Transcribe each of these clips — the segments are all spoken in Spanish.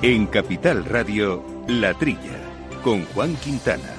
En Capital Radio, La Trilla, con Juan Quintana.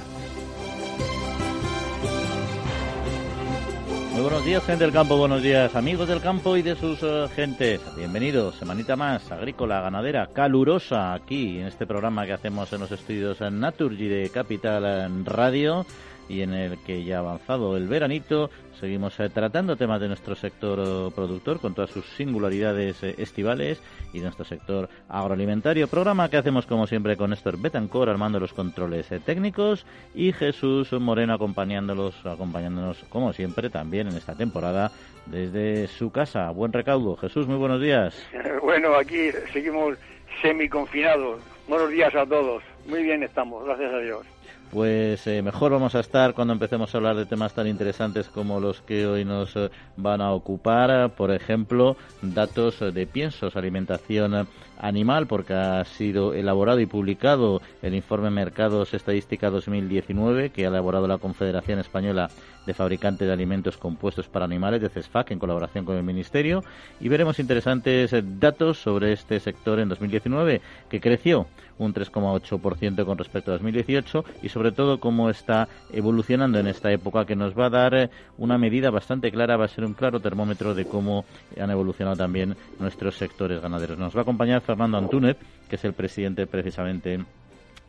Muy buenos días, gente del campo, buenos días, amigos del campo y de sus eh, gentes. Bienvenidos, semanita más, agrícola, ganadera, calurosa, aquí en este programa que hacemos en los estudios Naturgy de Capital Radio y en el que ya ha avanzado el veranito seguimos eh, tratando temas de nuestro sector eh, productor con todas sus singularidades eh, estivales y de nuestro sector agroalimentario. Programa que hacemos como siempre con Néstor Betancor armando los controles técnicos y Jesús Moreno acompañándolos, acompañándonos como siempre también en esta temporada desde su casa. Buen recaudo. Jesús, muy buenos días. Bueno, aquí seguimos semi confinados. Buenos días a todos. Muy bien estamos, gracias a Dios pues eh, mejor vamos a estar cuando empecemos a hablar de temas tan interesantes como los que hoy nos eh, van a ocupar, por ejemplo, datos de piensos, alimentación animal, porque ha sido elaborado y publicado el informe Mercados Estadística 2019 que ha elaborado la Confederación Española de Fabricantes de Alimentos Compuestos para Animales, de CESFAC, en colaboración con el Ministerio, y veremos interesantes datos sobre este sector en 2019, que creció un 3,8% con respecto a 2018 y sobre todo cómo está evolucionando en esta época que nos va a dar eh, una medida bastante clara, va a ser un claro termómetro de cómo han evolucionado también nuestros sectores ganaderos. Nos va a acompañar Fernando Antúnez, que es el presidente precisamente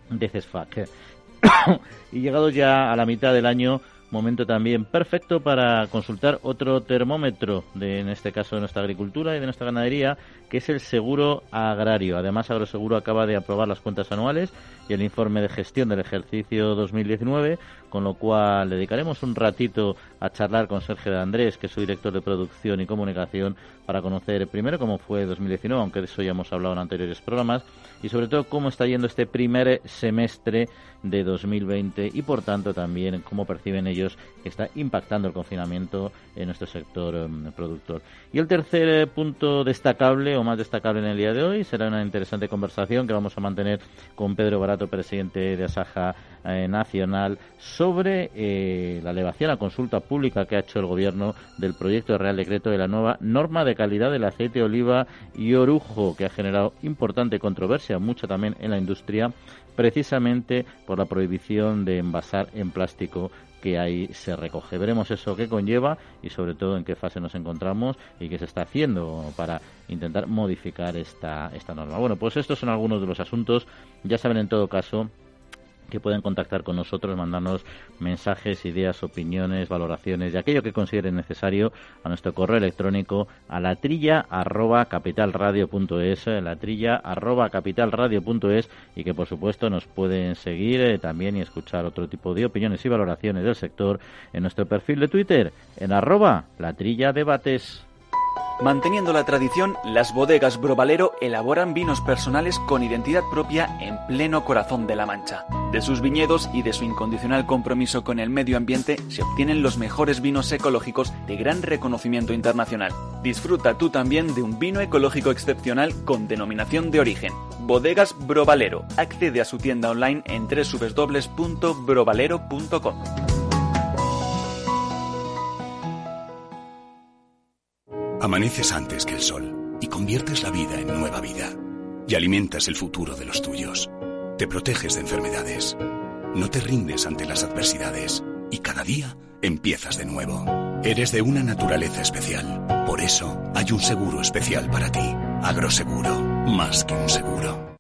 de CESFAC. y llegado ya a la mitad del año, momento también perfecto para consultar otro termómetro de, en este caso, de nuestra agricultura y de nuestra ganadería, que es el seguro agrario. Además, Agroseguro acaba de aprobar las cuentas anuales y el informe de gestión del ejercicio 2019, con lo cual dedicaremos un ratito a charlar con Sergio de Andrés, que es su director de producción y comunicación, para conocer primero cómo fue 2019, aunque de eso ya hemos hablado en anteriores programas, y sobre todo cómo está yendo este primer semestre de 2020 y por tanto también cómo perciben ellos que está impactando el confinamiento en nuestro sector em, productor. Y el tercer eh, punto destacable más destacable en el día de hoy. Será una interesante conversación que vamos a mantener con Pedro Barato, presidente de Asaja eh, Nacional, sobre eh, la elevación a consulta pública que ha hecho el Gobierno del proyecto de Real Decreto de la nueva norma de calidad del aceite oliva y orujo, que ha generado importante controversia, mucha también en la industria, precisamente por la prohibición de envasar en plástico que ahí se recoge. Veremos eso qué conlleva y sobre todo en qué fase nos encontramos y qué se está haciendo para intentar modificar esta, esta norma. Bueno, pues estos son algunos de los asuntos. Ya saben en todo caso que pueden contactar con nosotros, mandarnos mensajes, ideas, opiniones, valoraciones y aquello que consideren necesario a nuestro correo electrónico a la trilla arroba capitalradio.es, la trilla arroba capitalradio.es y que por supuesto nos pueden seguir eh, también y escuchar otro tipo de opiniones y valoraciones del sector en nuestro perfil de Twitter en arroba la trilla debates. Manteniendo la tradición, las bodegas Brovalero elaboran vinos personales con identidad propia en pleno corazón de la Mancha. De sus viñedos y de su incondicional compromiso con el medio ambiente se obtienen los mejores vinos ecológicos de gran reconocimiento internacional. Disfruta tú también de un vino ecológico excepcional con denominación de origen. Bodegas Brovalero. Accede a su tienda online en www.brovalero.com. Amaneces antes que el sol y conviertes la vida en nueva vida. Y alimentas el futuro de los tuyos. Te proteges de enfermedades. No te rindes ante las adversidades. Y cada día empiezas de nuevo. Eres de una naturaleza especial. Por eso hay un seguro especial para ti. Agroseguro. Más que un seguro.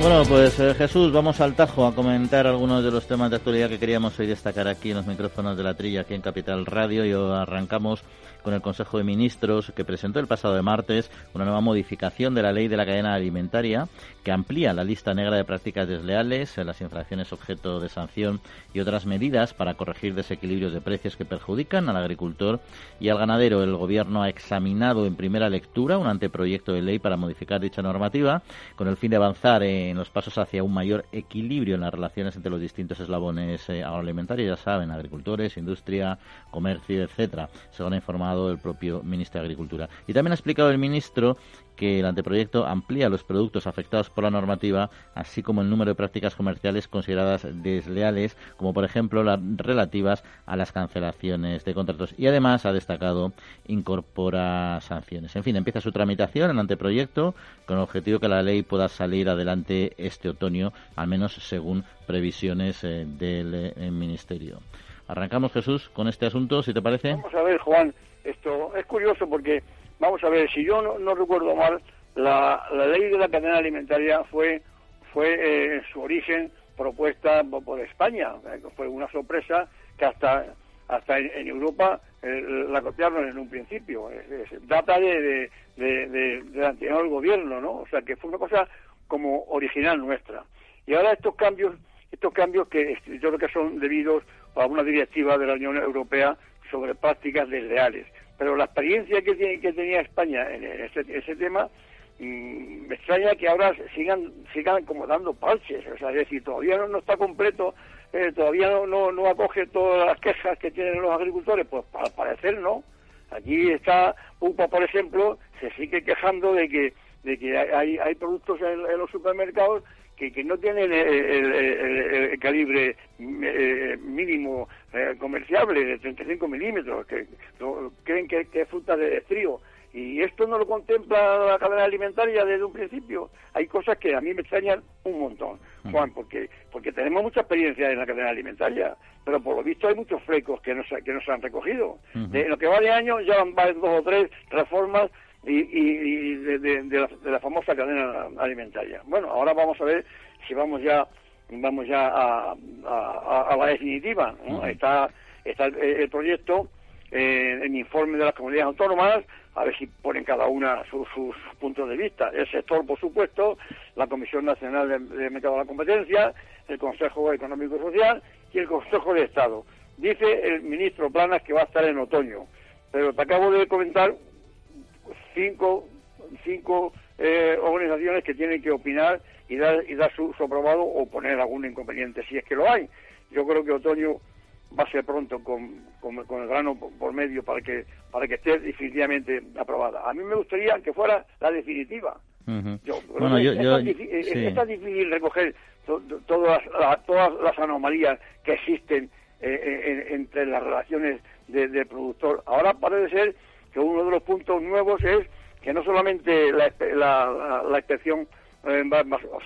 Bueno, pues eh, Jesús, vamos al tajo a comentar algunos de los temas de actualidad que queríamos hoy destacar aquí en los micrófonos de la trilla, aquí en Capital Radio. Y arrancamos con el Consejo de Ministros que presentó el pasado de martes una nueva modificación de la ley de la cadena alimentaria que amplía la lista negra de prácticas desleales, las infracciones objeto de sanción y otras medidas para corregir desequilibrios de precios que perjudican al agricultor y al ganadero. El Gobierno ha examinado en primera lectura un anteproyecto de ley para modificar dicha normativa con el fin de avanzar en en los pasos hacia un mayor equilibrio en las relaciones entre los distintos eslabones eh, agroalimentarios, ya saben, agricultores, industria, comercio, etcétera, según ha informado el propio ministro de Agricultura. Y también ha explicado el ministro que el anteproyecto amplía los productos afectados por la normativa, así como el número de prácticas comerciales consideradas desleales, como por ejemplo las relativas a las cancelaciones de contratos. Y además ha destacado incorpora sanciones. En fin, empieza su tramitación el anteproyecto con el objetivo que la ley pueda salir adelante este otoño, al menos según previsiones eh, del eh, Ministerio. Arrancamos, Jesús, con este asunto, si te parece. Vamos a ver, Juan, esto es curioso porque vamos a ver, si yo no, recuerdo mal, la, ley de la cadena alimentaria fue, fue eh, en su origen propuesta por, España. Fue una sorpresa que hasta, hasta en, Europa eh, la copiaron en un principio. data de, de, del anterior gobierno, ¿no? O sea, que fue una cosa como original nuestra. Y ahora estos cambios, estos cambios que yo creo que son debidos a una directiva de la Unión Europea sobre prácticas desleales. Pero la experiencia que, tiene, que tenía España en ese, tema, mm, me extraña que ahora sigan sigan como dando parches. O sea, es decir, todavía no, está completo, eh, todavía no, no, acoge todas las quejas que tienen los agricultores. Pues al parecer no. Aquí está UPA, por ejemplo, se sigue quejando de que de que hay, hay productos en, los supermercados que, que, no tienen el, calibre eh, mínimo eh, comerciable de 35 milímetros, que creen que, es fruta de frío. Y esto no lo contempla la cadena alimentaria desde un principio. Hay cosas que a mí me extrañan un montón, Juan, porque porque tenemos mucha experiencia en la cadena alimentaria, pero por lo visto hay muchos flecos que no se, que no se han recogido. en lo que va de año ya van dos o tres reformas y, y, de, la, famosa cadena alimentaria. Bueno, ahora vamos a ver si vamos ya vamos ya a, a, la definitiva. Está está el, proyecto eh, en informe de las comunidades autónomas a ver si ponen cada una sus puntos de vista. El sector, por supuesto, la Comisión Nacional de, Mercado de la Competencia, el Consejo Económico y Social y el Consejo de Estado. Dice el ministro Planas que va a estar en otoño, pero te acabo de comentar cinco, cinco eh, organizaciones que tienen que opinar y dar, y dar su, aprobado o poner algún inconveniente si es que lo hay. Yo creo que otoño va a ser pronto con, con, el grano por medio para que para que esté definitivamente aprobada. A mí me gustaría que fuera la definitiva. yo, bueno, yo, es, tan difícil, recoger todas, todas las anomalías que existen eh, eh, entre las relaciones del productor. Ahora parece ser que uno de los puntos nuevos es que no solamente la, inspección eh,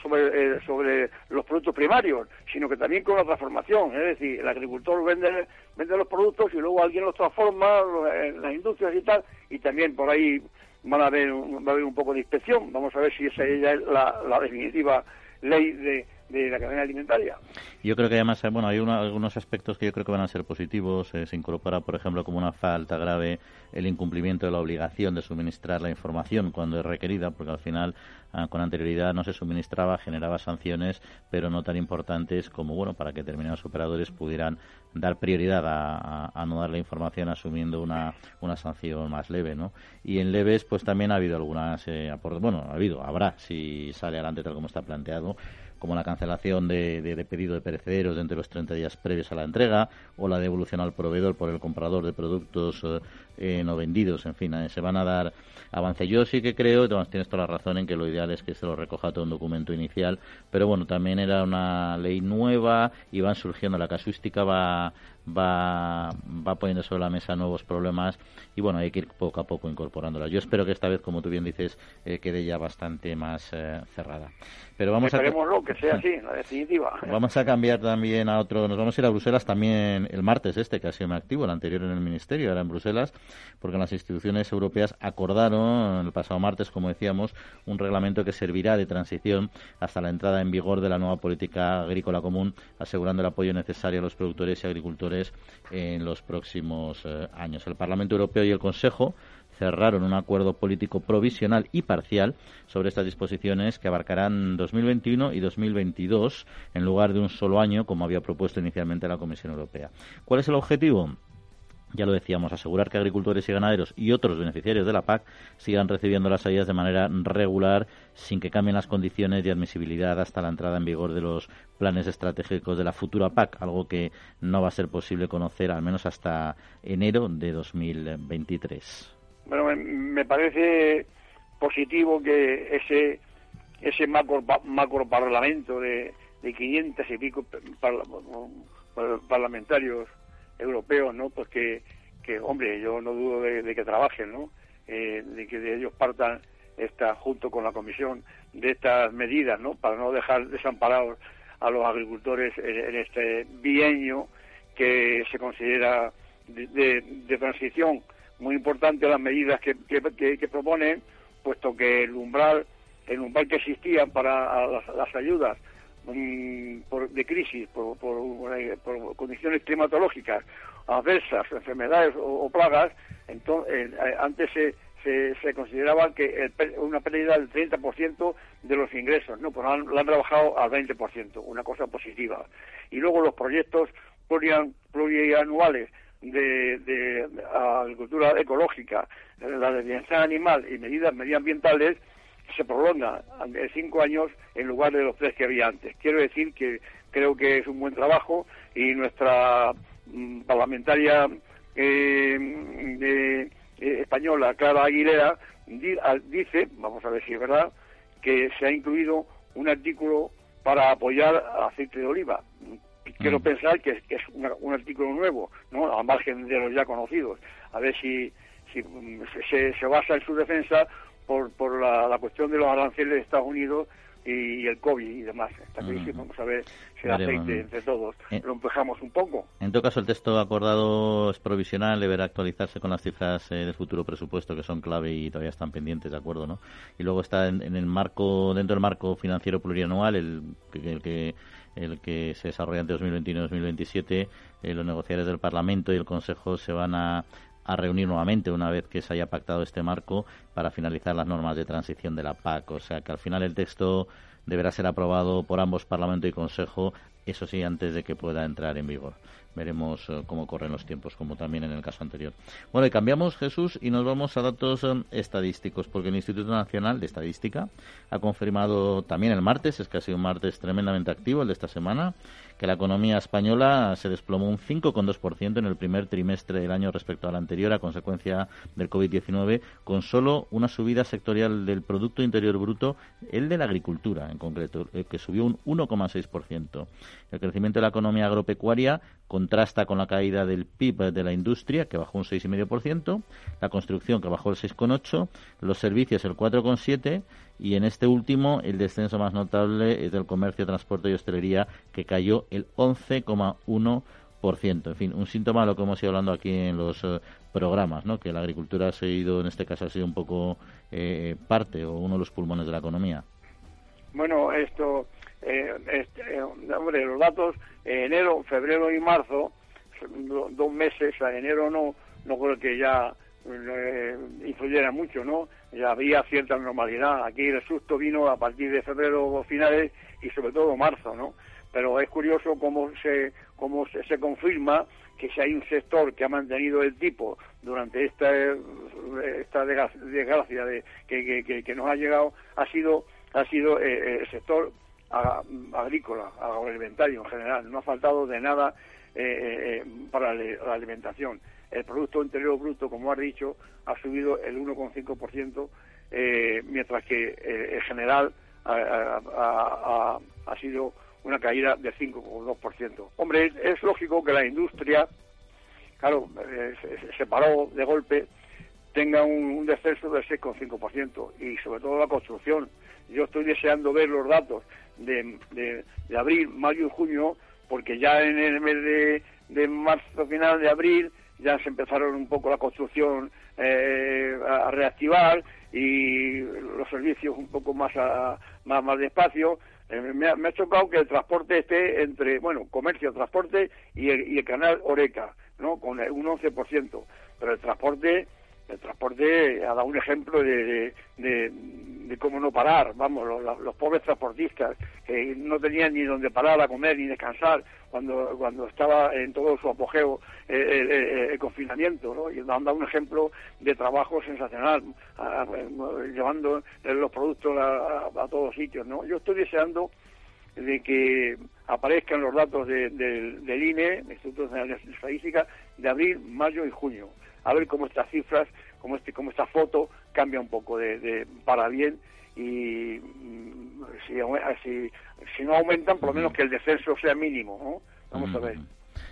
sobre, eh, sobre los productos primarios, sino que también con la transformación. Es decir, el agricultor vende, vende los productos y luego alguien los transforma en las industrias y tal, y también por ahí van a haber, va a haber un poco de inspección. Vamos a ver si esa es la, la definitiva ley de, de la cadena alimentaria. Yo creo que además, bueno, hay algunos aspectos que yo creo que van a ser positivos. Eh, se incorpora, por ejemplo, como una falta grave el incumplimiento de la obligación de suministrar la información cuando es requerida, porque al final, ah, con anterioridad no se suministraba, generaba sanciones, pero no tan importantes como, bueno, para que determinados operadores pudieran dar prioridad a, no dar la información asumiendo una, una sanción más leve, ¿no? Y en leves, pues también ha habido algunas, eh, bueno, ha habido, habrá, si sale adelante tal como está planteado, como la cancelación de, pedido de perecederos de entre los 30 días previos a la entrega o la devolución al proveedor por el comprador de productos eh, no vendidos. En fin, eh, se van a dar avances. Yo sí que creo, tienes toda la razón en que lo ideal es que se lo recoja todo un documento inicial, pero bueno, también era una ley nueva y van surgiendo, la casuística va va, va poniendo sobre la mesa nuevos problemas y bueno, hay que ir poco a poco incorporándolas. Yo espero que esta vez, como tú bien dices, eh, quede ya bastante más eh, cerrada. Pero vamos a que sea así, la definitiva. Vamos a cambiar también a otro, nos vamos a ir a Bruselas también el martes este, que ha sido muy activo, el anterior en el Ministerio, ahora en Bruselas, porque las instituciones europeas acordaron el pasado martes, como decíamos, un reglamento que servirá de transición hasta la entrada en vigor de la nueva política agrícola común, asegurando el apoyo necesario a los productores y agricultores en los próximos eh, años. El Parlamento Europeo y el Consejo cerraron un acuerdo político provisional y parcial sobre estas disposiciones que abarcarán 2021 y 2022 en lugar de un solo año como había propuesto inicialmente la Comisión Europea. ¿Cuál es el objetivo? Ya lo decíamos, asegurar que agricultores y ganaderos y otros beneficiarios de la PAC sigan recibiendo las ayudas de manera regular sin que cambien las condiciones de admisibilidad hasta la entrada en vigor de los planes estratégicos de la futura PAC, algo que no va a ser posible conocer al menos hasta enero de 2023. Bueno, me parece positivo que ese ese macro, macro parlamento de, de 500 y pico parlamentarios europeos, ¿no? Pues que, hombre, yo no dudo de, que trabajen, ¿no? Eh, de que de ellos partan esta, junto con la Comisión de estas medidas, ¿no? Para no dejar desamparados a los agricultores en, este bienio que se considera de, transición. Muy importante las medidas que, que, proponen, puesto que el umbral, el umbral que existía para las ayudas Mm, por, de crisis, por, por, condiciones climatológicas adversas, enfermedades o, plagas, entonces, eh, antes se, se, consideraba que una pérdida del 30% de los ingresos, ¿no? Pues han, la han trabajado al 20%, una cosa positiva. Y luego los proyectos plurianuales de, de, agricultura ecológica, la de bienestar animal y medidas medioambientales, se prolonga de cinco años en lugar de los tres que había antes. Quiero decir que creo que es un buen trabajo y nuestra mm, parlamentaria eh, eh, española, Clara Aguilera, dice, vamos a ver si es verdad, que se ha incluido un artículo para apoyar aceite de oliva. Quiero mm. pensar que, es un artículo nuevo, ¿no? a margen de los ya conocidos. A ver si, si mm, se, se basa en su defensa por, por la, cuestión de los aranceles de Estados Unidos y, el COVID y demás. Esta crisis, vamos a ver si el aceite entre todos eh, lo empujamos un poco. En todo caso, el texto acordado es provisional, deberá actualizarse con las cifras eh, del futuro presupuesto que son clave y todavía están pendientes, ¿de acuerdo? ¿no? Y luego está en, el marco, dentro del marco financiero plurianual, el, el que el que se desarrolla entre 2021 y 2027, eh, los negociadores del Parlamento y el Consejo se van a a reunir nuevamente una vez que se haya pactado este marco para finalizar las normas de transición de la PAC. O sea que al final el texto deberá ser aprobado por ambos Parlamento y Consejo, eso sí, antes de que pueda entrar en vigor. Veremos eh, cómo corren los tiempos, como también en el caso anterior. Bueno, y cambiamos, Jesús, y nos vamos a datos eh, estadísticos, porque el Instituto Nacional de Estadística ha confirmado también el martes, es que ha sido un martes tremendamente activo el de esta semana, que la economía española se desplomó un 5,2% en el primer trimestre del año respecto al anterior a consecuencia del COVID-19, con solo una subida sectorial del Producto Interior Bruto, el de la agricultura en concreto, que subió un 1,6%. El crecimiento de la economía agropecuaria contrasta con la caída del PIB de la industria, que bajó un 6,5%, la construcción, que bajó el 6,8%, los servicios el 4,7% y en este último el descenso más notable es del comercio, transporte y hostelería, que cayó el 11,1%. En fin, un síntoma de lo que hemos ido hablando aquí en los eh, programas, ¿no? que la agricultura ha sido, en este caso, ha sido un poco eh, parte o uno de los pulmones de la economía. Bueno, esto, eh, este, hombre, los datos, enero, febrero y marzo, dos meses, a enero no, no creo que ya eh, influyera mucho, ¿no? Ya había cierta normalidad. Aquí el susto vino a partir de febrero finales y sobre todo marzo, ¿no? Pero es curioso cómo se cómo se, confirma que si hay un sector que ha mantenido el tipo durante esta esta desgracia de, que, que, nos ha llegado ha sido ha sido eh, eh, el sector agrícola, agroalimentario en general. No ha faltado de nada eh, para la alimentación el Producto Interior Bruto, como has dicho, ha subido el 1,5%, eh, mientras que eh, en general ha, sido una caída de 5,2%. Hombre, es, lógico que la industria, claro, eh, se, paró de golpe, tenga un, descenso del 6,5% y sobre todo la construcción. Yo estoy deseando ver los datos de, de, abril, mayo y junio, porque ya en el mes de marzo, final de abril, ya se empezaron un poco la construcción eh, a, reactivar y los servicios un poco más más, más despacio. Eh, me, ha, chocado que el transporte esté entre, bueno, comercio, transporte y el, canal Oreca, ¿no? Con un 11%. Pero el transporte, el transporte ha dado un ejemplo de, de, cómo no parar, vamos, los, pobres transportistas que no tenían ni donde parar a comer ni descansar cuando cuando estaba en todo su apogeo el, confinamiento, ¿no? Y dando un ejemplo de trabajo sensacional, llevando los productos a, todos sitios, ¿no? Yo estoy deseando de que aparezcan los datos del INE, Instituto Nacional de Estadística, de abril, mayo y junio. A ver cómo estas cifras, cómo, este, cómo esta foto cambia un poco de, para bien y mm, si, si, no aumentan, por lo menos que el descenso sea mínimo. ¿no? Vamos a ver.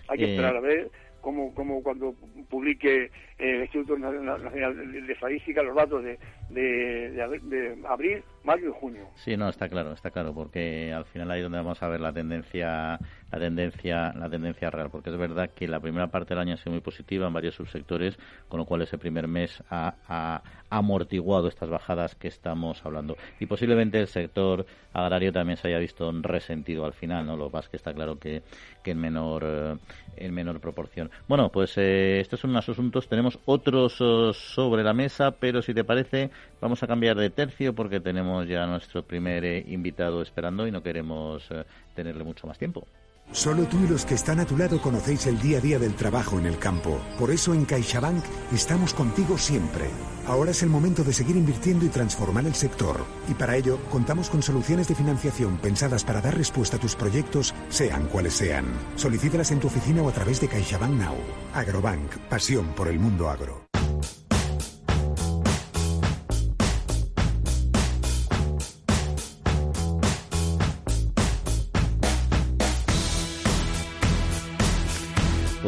Hay que eh, esperar a ver cómo, cómo cuando publique el Instituto Nacional de Estadística los datos de, de, de, abril, mayo y junio. Sí, no, está claro, está claro, porque al final ahí es donde vamos a ver la tendencia, la tendencia, la tendencia real, porque es verdad que la primera parte del año ha sido muy positiva en varios subsectores, con lo cual ese primer mes ha, amortiguado estas bajadas que estamos hablando. Y posiblemente el sector agrario también se haya visto resentido al final, ¿no? Lo es que está claro que, que en menor, eh, en menor proporción. Bueno, pues eh, estos son unos asuntos, tenemos otros eh, sobre la mesa, pero si te parece, vamos a cambiar de tercio porque tenemos ya nuestro primer eh, invitado esperando y no queremos eh, tenerle mucho más tiempo. Solo tú y los que están a tu lado conocéis el día a día del trabajo en el campo. Por eso en CaixaBank estamos contigo siempre. Ahora es el momento de seguir invirtiendo y transformar el sector. Y para ello contamos con soluciones de financiación pensadas para dar respuesta a tus proyectos, sean cuales sean. Solicítalas en tu oficina o a través de CaixaBank Now. Agrobank, pasión por el mundo agro.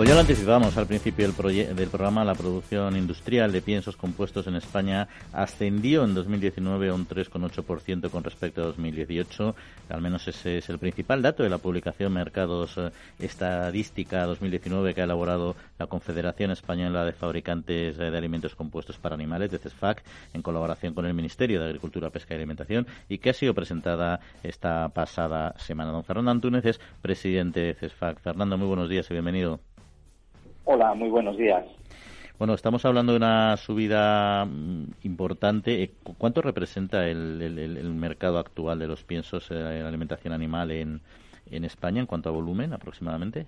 Pues ya lo anticipamos al principio del, del, programa, la producción industrial de piensos compuestos en España ascendió en 2019 a un 3,8% con respecto a 2018. Al menos ese es el principal dato de la publicación Mercados eh, Estadística 2019 que ha elaborado la Confederación Española de Fabricantes de Alimentos Compuestos para Animales, de CESFAC, en colaboración con el Ministerio de Agricultura, Pesca y Alimentación, y que ha sido presentada esta pasada semana. Don Fernando Antúnez es presidente de CESFAC. Fernando, muy buenos días y bienvenido. Hola, muy buenos días. Bueno, estamos hablando de una subida mm, importante. Eh, ¿Cuánto representa el, mercado actual de los piensos en alimentación animal en, en España en cuanto a volumen aproximadamente?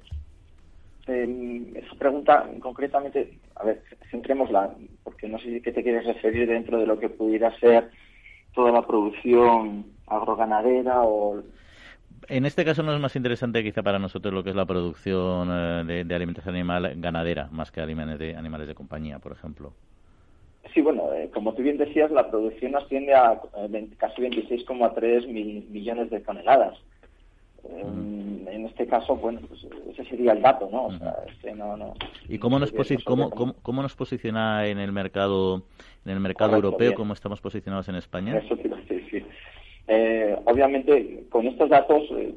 Eh, esa pregunta concretamente, a ver, centrémosla, porque no sé qué te quieres referir dentro de lo que pudiera ser toda la producción agroganadera o en este caso no es más interesante quizá para nosotros lo que es la producción eh, de, alimentación animal ganadera, más que animales de, animales de compañía, por ejemplo. Sí, bueno, eh, como tú bien decías, la producción asciende a eh, casi 26,3 millones de toneladas. En este caso, bueno, pues ese sería el dato, ¿no? O sea, este no, no, ¿Y cómo nos, cómo, cómo, nos posiciona en el mercado en el mercado europeo? ¿Cómo estamos posicionados en España? Eso sí, sí. Eh, obviamente, con estos datos, eh,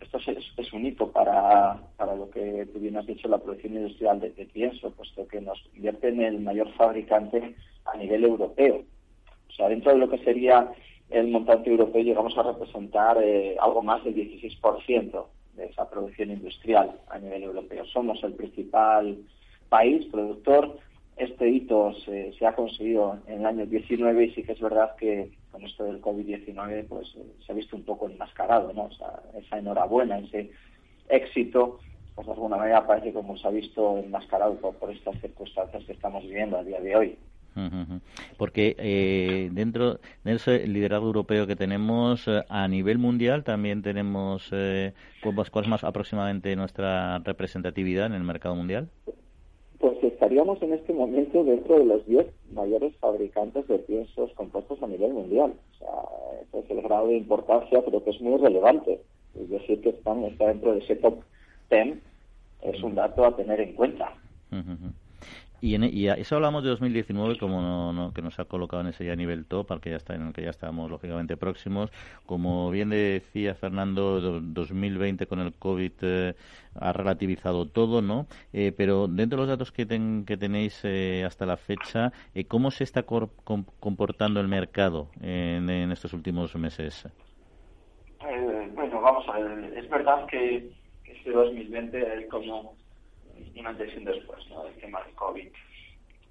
esto es, un hito para, para lo que tú bien has dicho, la producción industrial de, pienso, puesto que nos convierte en el mayor fabricante a nivel europeo. O sea, dentro de lo que sería el montante europeo llegamos a representar eh, algo más del 16% de esa producción industrial a nivel europeo. Somos el principal país productor. Este hito se, se ha conseguido en el año 19 y sí que es verdad que con esto del COVID-19 pues eh, se ha visto un poco enmascarado, ¿no? O sea, esa enhorabuena, ese éxito, pues de alguna manera parece como se ha visto enmascarado por, estas circunstancias que estamos viviendo a día de hoy. Porque eh, dentro de ese liderazgo europeo que tenemos eh, a nivel mundial también tenemos, eh, ¿cuál es más aproximadamente nuestra representatividad en el mercado mundial? Pues estaríamos en este momento dentro de los 10 mayores fabricantes de piensos compuestos a nivel mundial. O sea, ese es el grado de importancia, creo que es muy relevante. Es decir, que están, está dentro de ese top 10 es un dato a tener en cuenta. Y, en, y eso hablamos de 2019 como no, que nos ha colocado en ese ya nivel top al que ya está en el que ya estamos lógicamente próximos. Como bien decía Fernando 2020 con el covid eh, ha relativizado todo no eh, pero dentro de los datos que, que tenéis eh, hasta la fecha cómo se está comportando el mercado en, estos últimos meses bueno vamos a ver. Es verdad que este 2020 es como un antes y un después ¿no? del tema del COVID.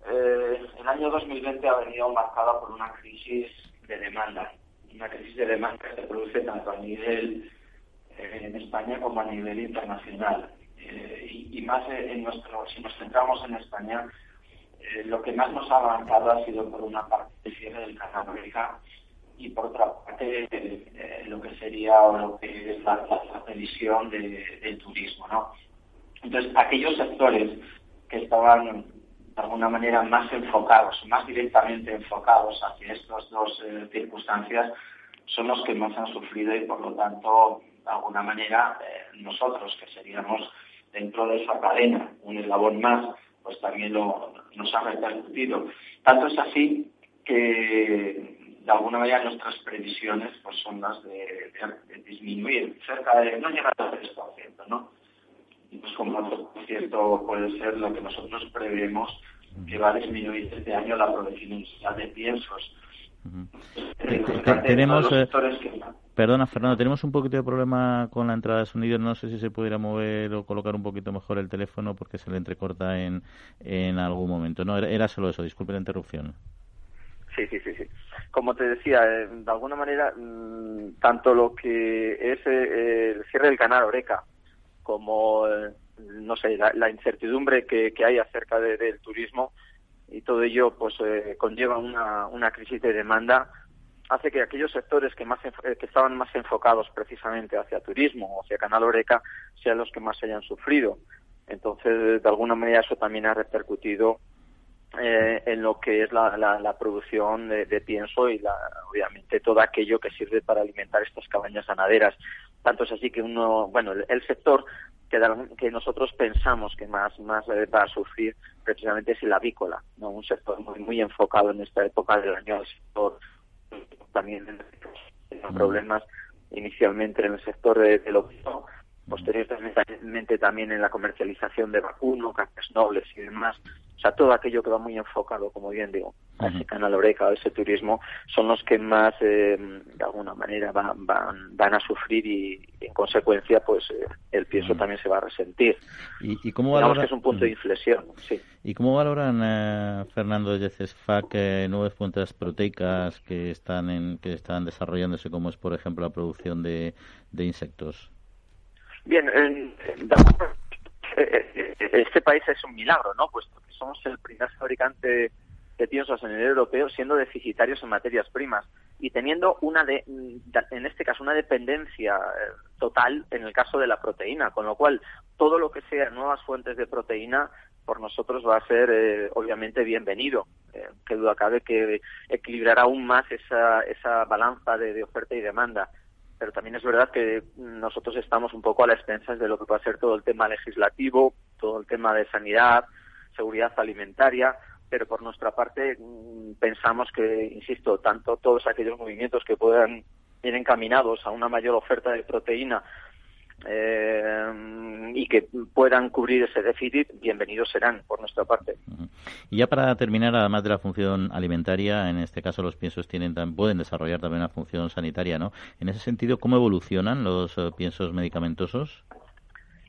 Eh, el año 2020 ha venido marcado por una crisis de demanda una crisis de demanda que se produce tanto a nivel eh, en España como a nivel internacional. Eh, y, más en nuestro, si nos centramos en España, lo que más nos ha avanzado ha sido por una parte el cierre del canal América y por otra parte lo que sería o lo que es la, la, previsión del turismo, ¿no? Entonces, aquellos sectores que estaban de alguna manera más enfocados, más directamente enfocados hacia estas dos eh, circunstancias, son los que más han sufrido y por lo tanto, de alguna manera, eh, nosotros que seríamos dentro de esa cadena un eslabón más, pues también lo, nos ha repercutido. Tanto es así que de alguna manera nuestras previsiones pues son las de, disminuir cerca de no llegar al 3%, ¿no? Pues como otro cierto puede ser lo que nosotros prevemos que va a disminuir este año la producción de piensos. Tenemos, eh, perdona Fernando, tenemos un poquito de problema con la entrada de sonido. No sé si se pudiera mover o colocar un poquito mejor el teléfono porque se le entrecorta en, en algún momento. No, era, solo eso. Disculpe la interrupción. Sí, sí, sí, sí. Como te decía, eh, de alguna manera, mm, tanto lo que es eh, el cierre del canal Oreca como, eh, no sé, la, incertidumbre que, hay acerca del turismo y todo ello pues eh, conlleva una, una crisis de demanda hace que aquellos sectores que más que estaban más enfocados precisamente hacia turismo o hacia Canal Oreca sean los que más hayan sufrido. Entonces, de alguna manera eso también ha repercutido en lo que es la, la, producción de, pienso y la, obviamente todo aquello que sirve para alimentar estas cabañas ganaderas. Tanto es así que uno, bueno, el, sector que, que, nosotros pensamos que más, más va a sufrir precisamente es el avícola, ¿no? un sector muy, muy enfocado en esta época del año, el sector también en problemas inicialmente en el sector de, del posteriormente también en la comercialización de vacuno, carnes nobles y demás. O sea, todo aquello que va muy enfocado, como bien digo, a ese canal Oreca, a ese turismo, son los que más, eh, de alguna manera, van, van, van a sufrir y, en consecuencia, pues eh, el pienso también se va a resentir. ¿Y, cómo valoran... que es un punto de inflexión, sí. ¿Y cómo valoran, eh, Fernando de CESFAC, nuevas fuentes proteicas que están, en, que están desarrollándose, como es, por ejemplo, la producción de, de insectos? Bien, eh, eh, este país es un milagro, ¿no? Puesto que somos el primer fabricante de piensos en el europeo siendo deficitarios en materias primas y teniendo una de, en este caso una dependencia eh, total en el caso de la proteína, con lo cual todo lo que sea nuevas fuentes de proteína por nosotros va a ser obviamente bienvenido. Eh, que duda cabe que equilibrará aún más esa, esa balanza de oferta y demanda pero también es verdad que nosotros estamos un poco a las expensas de lo que puede ser todo el tema legislativo, todo el tema de sanidad, seguridad alimentaria, pero por nuestra parte mm, pensamos que, insisto, tanto todos aquellos movimientos que puedan ir encaminados a una mayor oferta de proteína eh, y que puedan cubrir ese déficit, bienvenidos serán por nuestra parte. Y ya para terminar, además de la función alimentaria, en este caso los piensos tienen pueden desarrollar también una función sanitaria, ¿no? En ese sentido, ¿cómo evolucionan los eh, piensos medicamentosos?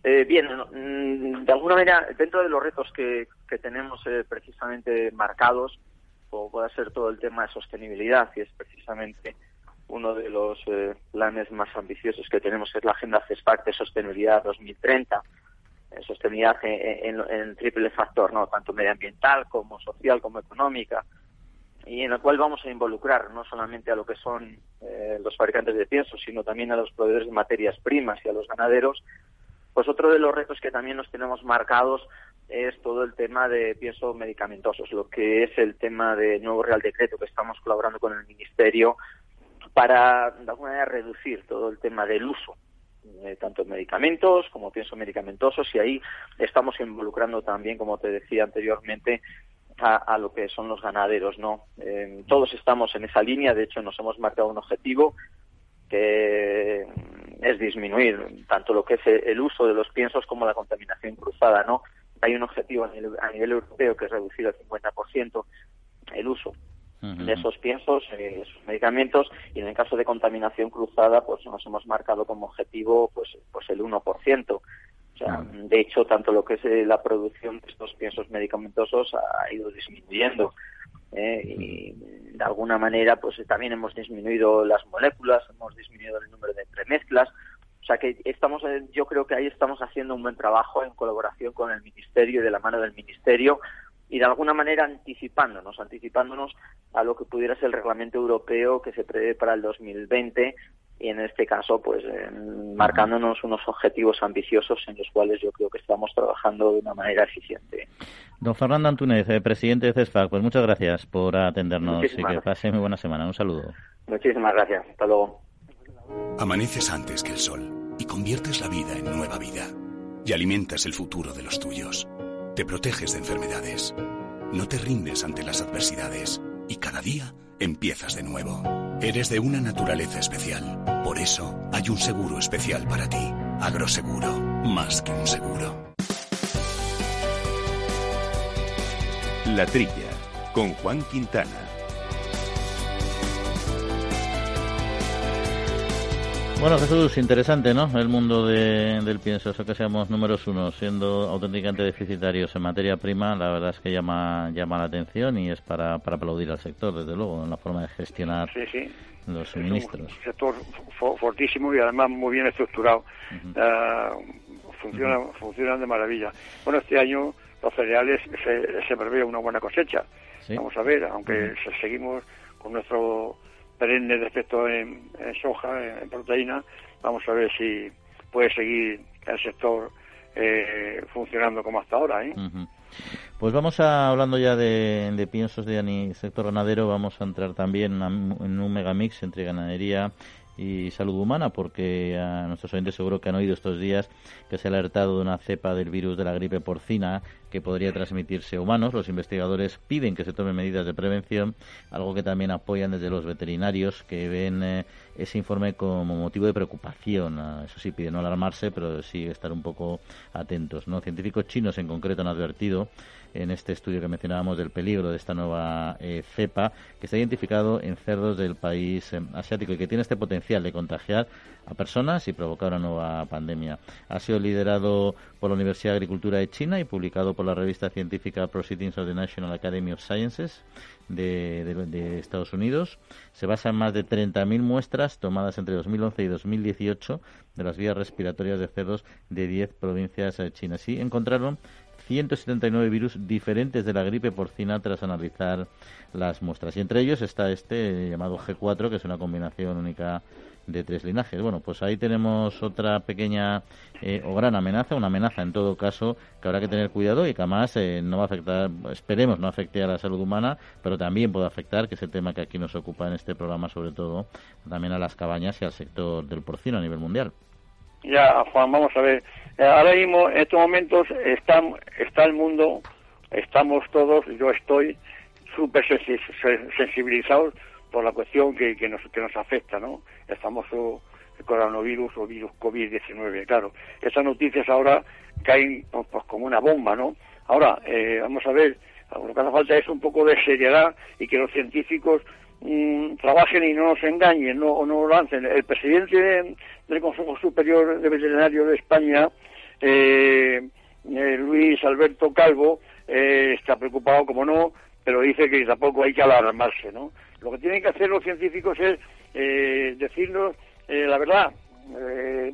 Eh, bien, mm, de alguna manera, dentro de los retos que, que tenemos precisamente marcados, o puede ser todo el tema de sostenibilidad, y es precisamente uno de los eh, planes más ambiciosos que tenemos es la Agenda CESPAC de Sostenibilidad 2030, eh, sostenibilidad en, triple factor, no tanto medioambiental como social como económica, y en el cual vamos a involucrar no solamente a lo que son eh, los fabricantes de pienso, sino también a los proveedores de materias primas y a los ganaderos. Pues otro de los retos que también nos tenemos marcados es todo el tema de pienso medicamentosos, lo que es el tema de nuevo Real Decreto que estamos colaborando con el Ministerio para, de alguna manera, reducir todo el tema del uso de tanto medicamentos como pienso medicamentosos y ahí estamos involucrando también, como te decía anteriormente, a, lo que son los ganaderos, ¿no? Eh, todos estamos en esa línea, de hecho nos hemos marcado un objetivo que es disminuir tanto lo que es el uso de los piensos como la contaminación cruzada, ¿no? Hay un objetivo a nivel, a nivel europeo que es reducir al 50% el uso de esos piensos, eh, esos medicamentos, y en el caso de contaminación cruzada, pues nos hemos marcado como objetivo pues, pues el 1%. O sea, de hecho, tanto lo que es eh, la producción de estos piensos medicamentosos ha ido disminuyendo. ¿eh? y de alguna manera, pues también hemos disminuido las moléculas, hemos disminuido el número de entremezclas. O sea que estamos, yo creo que ahí estamos haciendo un buen trabajo en colaboración con el Ministerio y de la mano del Ministerio y de alguna manera anticipándonos, anticipándonos a lo que pudiera ser el reglamento europeo que se prevé para el 2020 y en este caso pues marcándonos unos objetivos ambiciosos en los cuales yo creo que estamos trabajando de una manera eficiente. Don Fernando Antúnez, eh, presidente de CESFAC, pues muchas gracias por atendernos y que pase muy buena semana. Un saludo. Muchísimas gracias. Hasta luego. Amaneces antes que el sol y conviertes la vida en nueva vida y alimentas el futuro de los tuyos. Te proteges de enfermedades. No te rindes ante las adversidades y cada día empiezas de nuevo. Eres de una naturaleza especial. Por eso hay un seguro especial para ti. Agroseguro, más que un seguro. La Trilla, con Juan Quintana. Bueno, Jesús, interesante, ¿no? El mundo del pienso, eso que seamos números uno, siendo auténticamente deficitarios en materia prima, la verdad es que llama, llama la atención y es para, para aplaudir al sector, desde luego, en la forma de gestionar los suministros. Es un sector fortísimo y además muy bien estructurado. Ah, funciona, Funcionan de maravilla. Bueno, este año los cereales se, se prevé una buena cosecha. Vamos a ver, aunque seguimos con nuestro perenne en, en soja, en, proteína, vamos a ver si puede seguir el sector eh, funcionando como hasta ahora. ¿eh? Pues vamos a, hablando ya de, de piensos de sector ganadero, vamos a entrar también en un megamix entre ganadería y salud humana, porque a nuestros oyentes seguro que han oído estos días que se ha alertado de una cepa del virus de la gripe porcina que podría transmitirse a humanos. Los investigadores piden que se tomen medidas de prevención, algo que también apoyan desde los veterinarios que ven eh, ese informe como motivo de preocupación. Ah, eso sí, piden no alarmarse, pero sí estar un poco atentos. ¿no? Científicos chinos en concreto han advertido en este estudio que mencionábamos del peligro de esta nueva eh, cepa que está identificado en cerdos del país eh, asiático y que tiene este potencial de contagiar a personas y provocar una nueva pandemia. Ha sido liderado por la Universidad de Agricultura de China y publicado por la revista científica Proceedings of the National Academy of Sciences de, Estados Unidos. Se basa en más de 30.000 muestras tomadas entre 2011 y 2018 de las vías respiratorias de cerdos de 10 provincias eh, chinas. Y encontraron 179 virus diferentes de la gripe porcina tras analizar las muestras. Y entre ellos está este llamado G4, que es una combinación única de tres linajes. Bueno, pues ahí tenemos otra pequeña eh, o gran amenaza, una amenaza en todo caso que habrá que tener cuidado y que además eh, no va a afectar, esperemos no afecte a la salud humana, pero también puede afectar, que es el tema que aquí nos ocupa en este programa sobre todo, también a las cabañas y al sector del porcino a nivel mundial. Ya, Juan, vamos a ver. Eh, ahora mismo, en estos momentos, está, está el mundo, estamos todos, yo estoy súper sensibilizados por la cuestión que, que, nos, que nos afecta, ¿no? El famoso coronavirus o virus COVID-19, claro. Esas noticias ahora caen pues, pues, como una bomba, ¿no? Ahora, eh, vamos a ver, lo que hace falta es un poco de seriedad y que los científicos Mm, trabajen y no nos engañen, no, o no lo lancen. El presidente del Consejo Superior de Veterinario de España, eh, eh, Luis Alberto Calvo, eh, está preocupado, como no, pero dice que tampoco hay que alarmarse, ¿no? Lo que tienen que hacer los científicos es decirnos la verdad.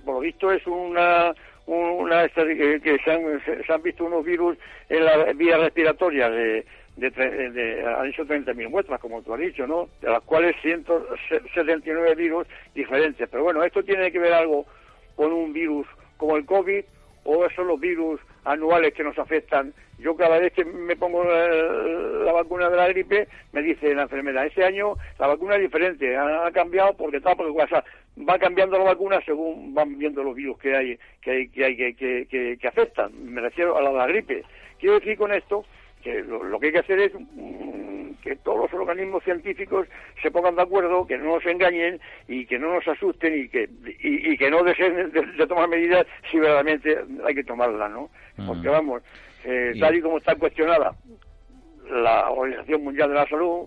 por lo visto es una una que se han, se han visto unos virus en la vía respiratoria de, de, de, han hecho 30.000 muestras, como tú has dicho, ¿no? De las cuales 179 virus diferentes. Pero bueno, esto tiene que ver algo con un virus como el COVID o son los virus anuales que nos afectan. Yo cada vez que me pongo la, vacuna de la gripe, me dice la enfermera, este año la vacuna es diferente, ha, cambiado porque está, porque va cambiando la vacuna según van viendo los virus que hay que hay que hay que, que, que afectan. Me refiero a la, la gripe. Quiero decir con esto que lo, que hay que hacer es mm, que todos los organismos científicos se pongan de acuerdo, que no nos engañen y que no nos asusten y que y, que no dejen de, tomar medidas si verdaderamente hay que tomarlas, ¿no? Mm. Porque vamos, eh, tal y como está cuestionada la Organización Mundial de la Salud,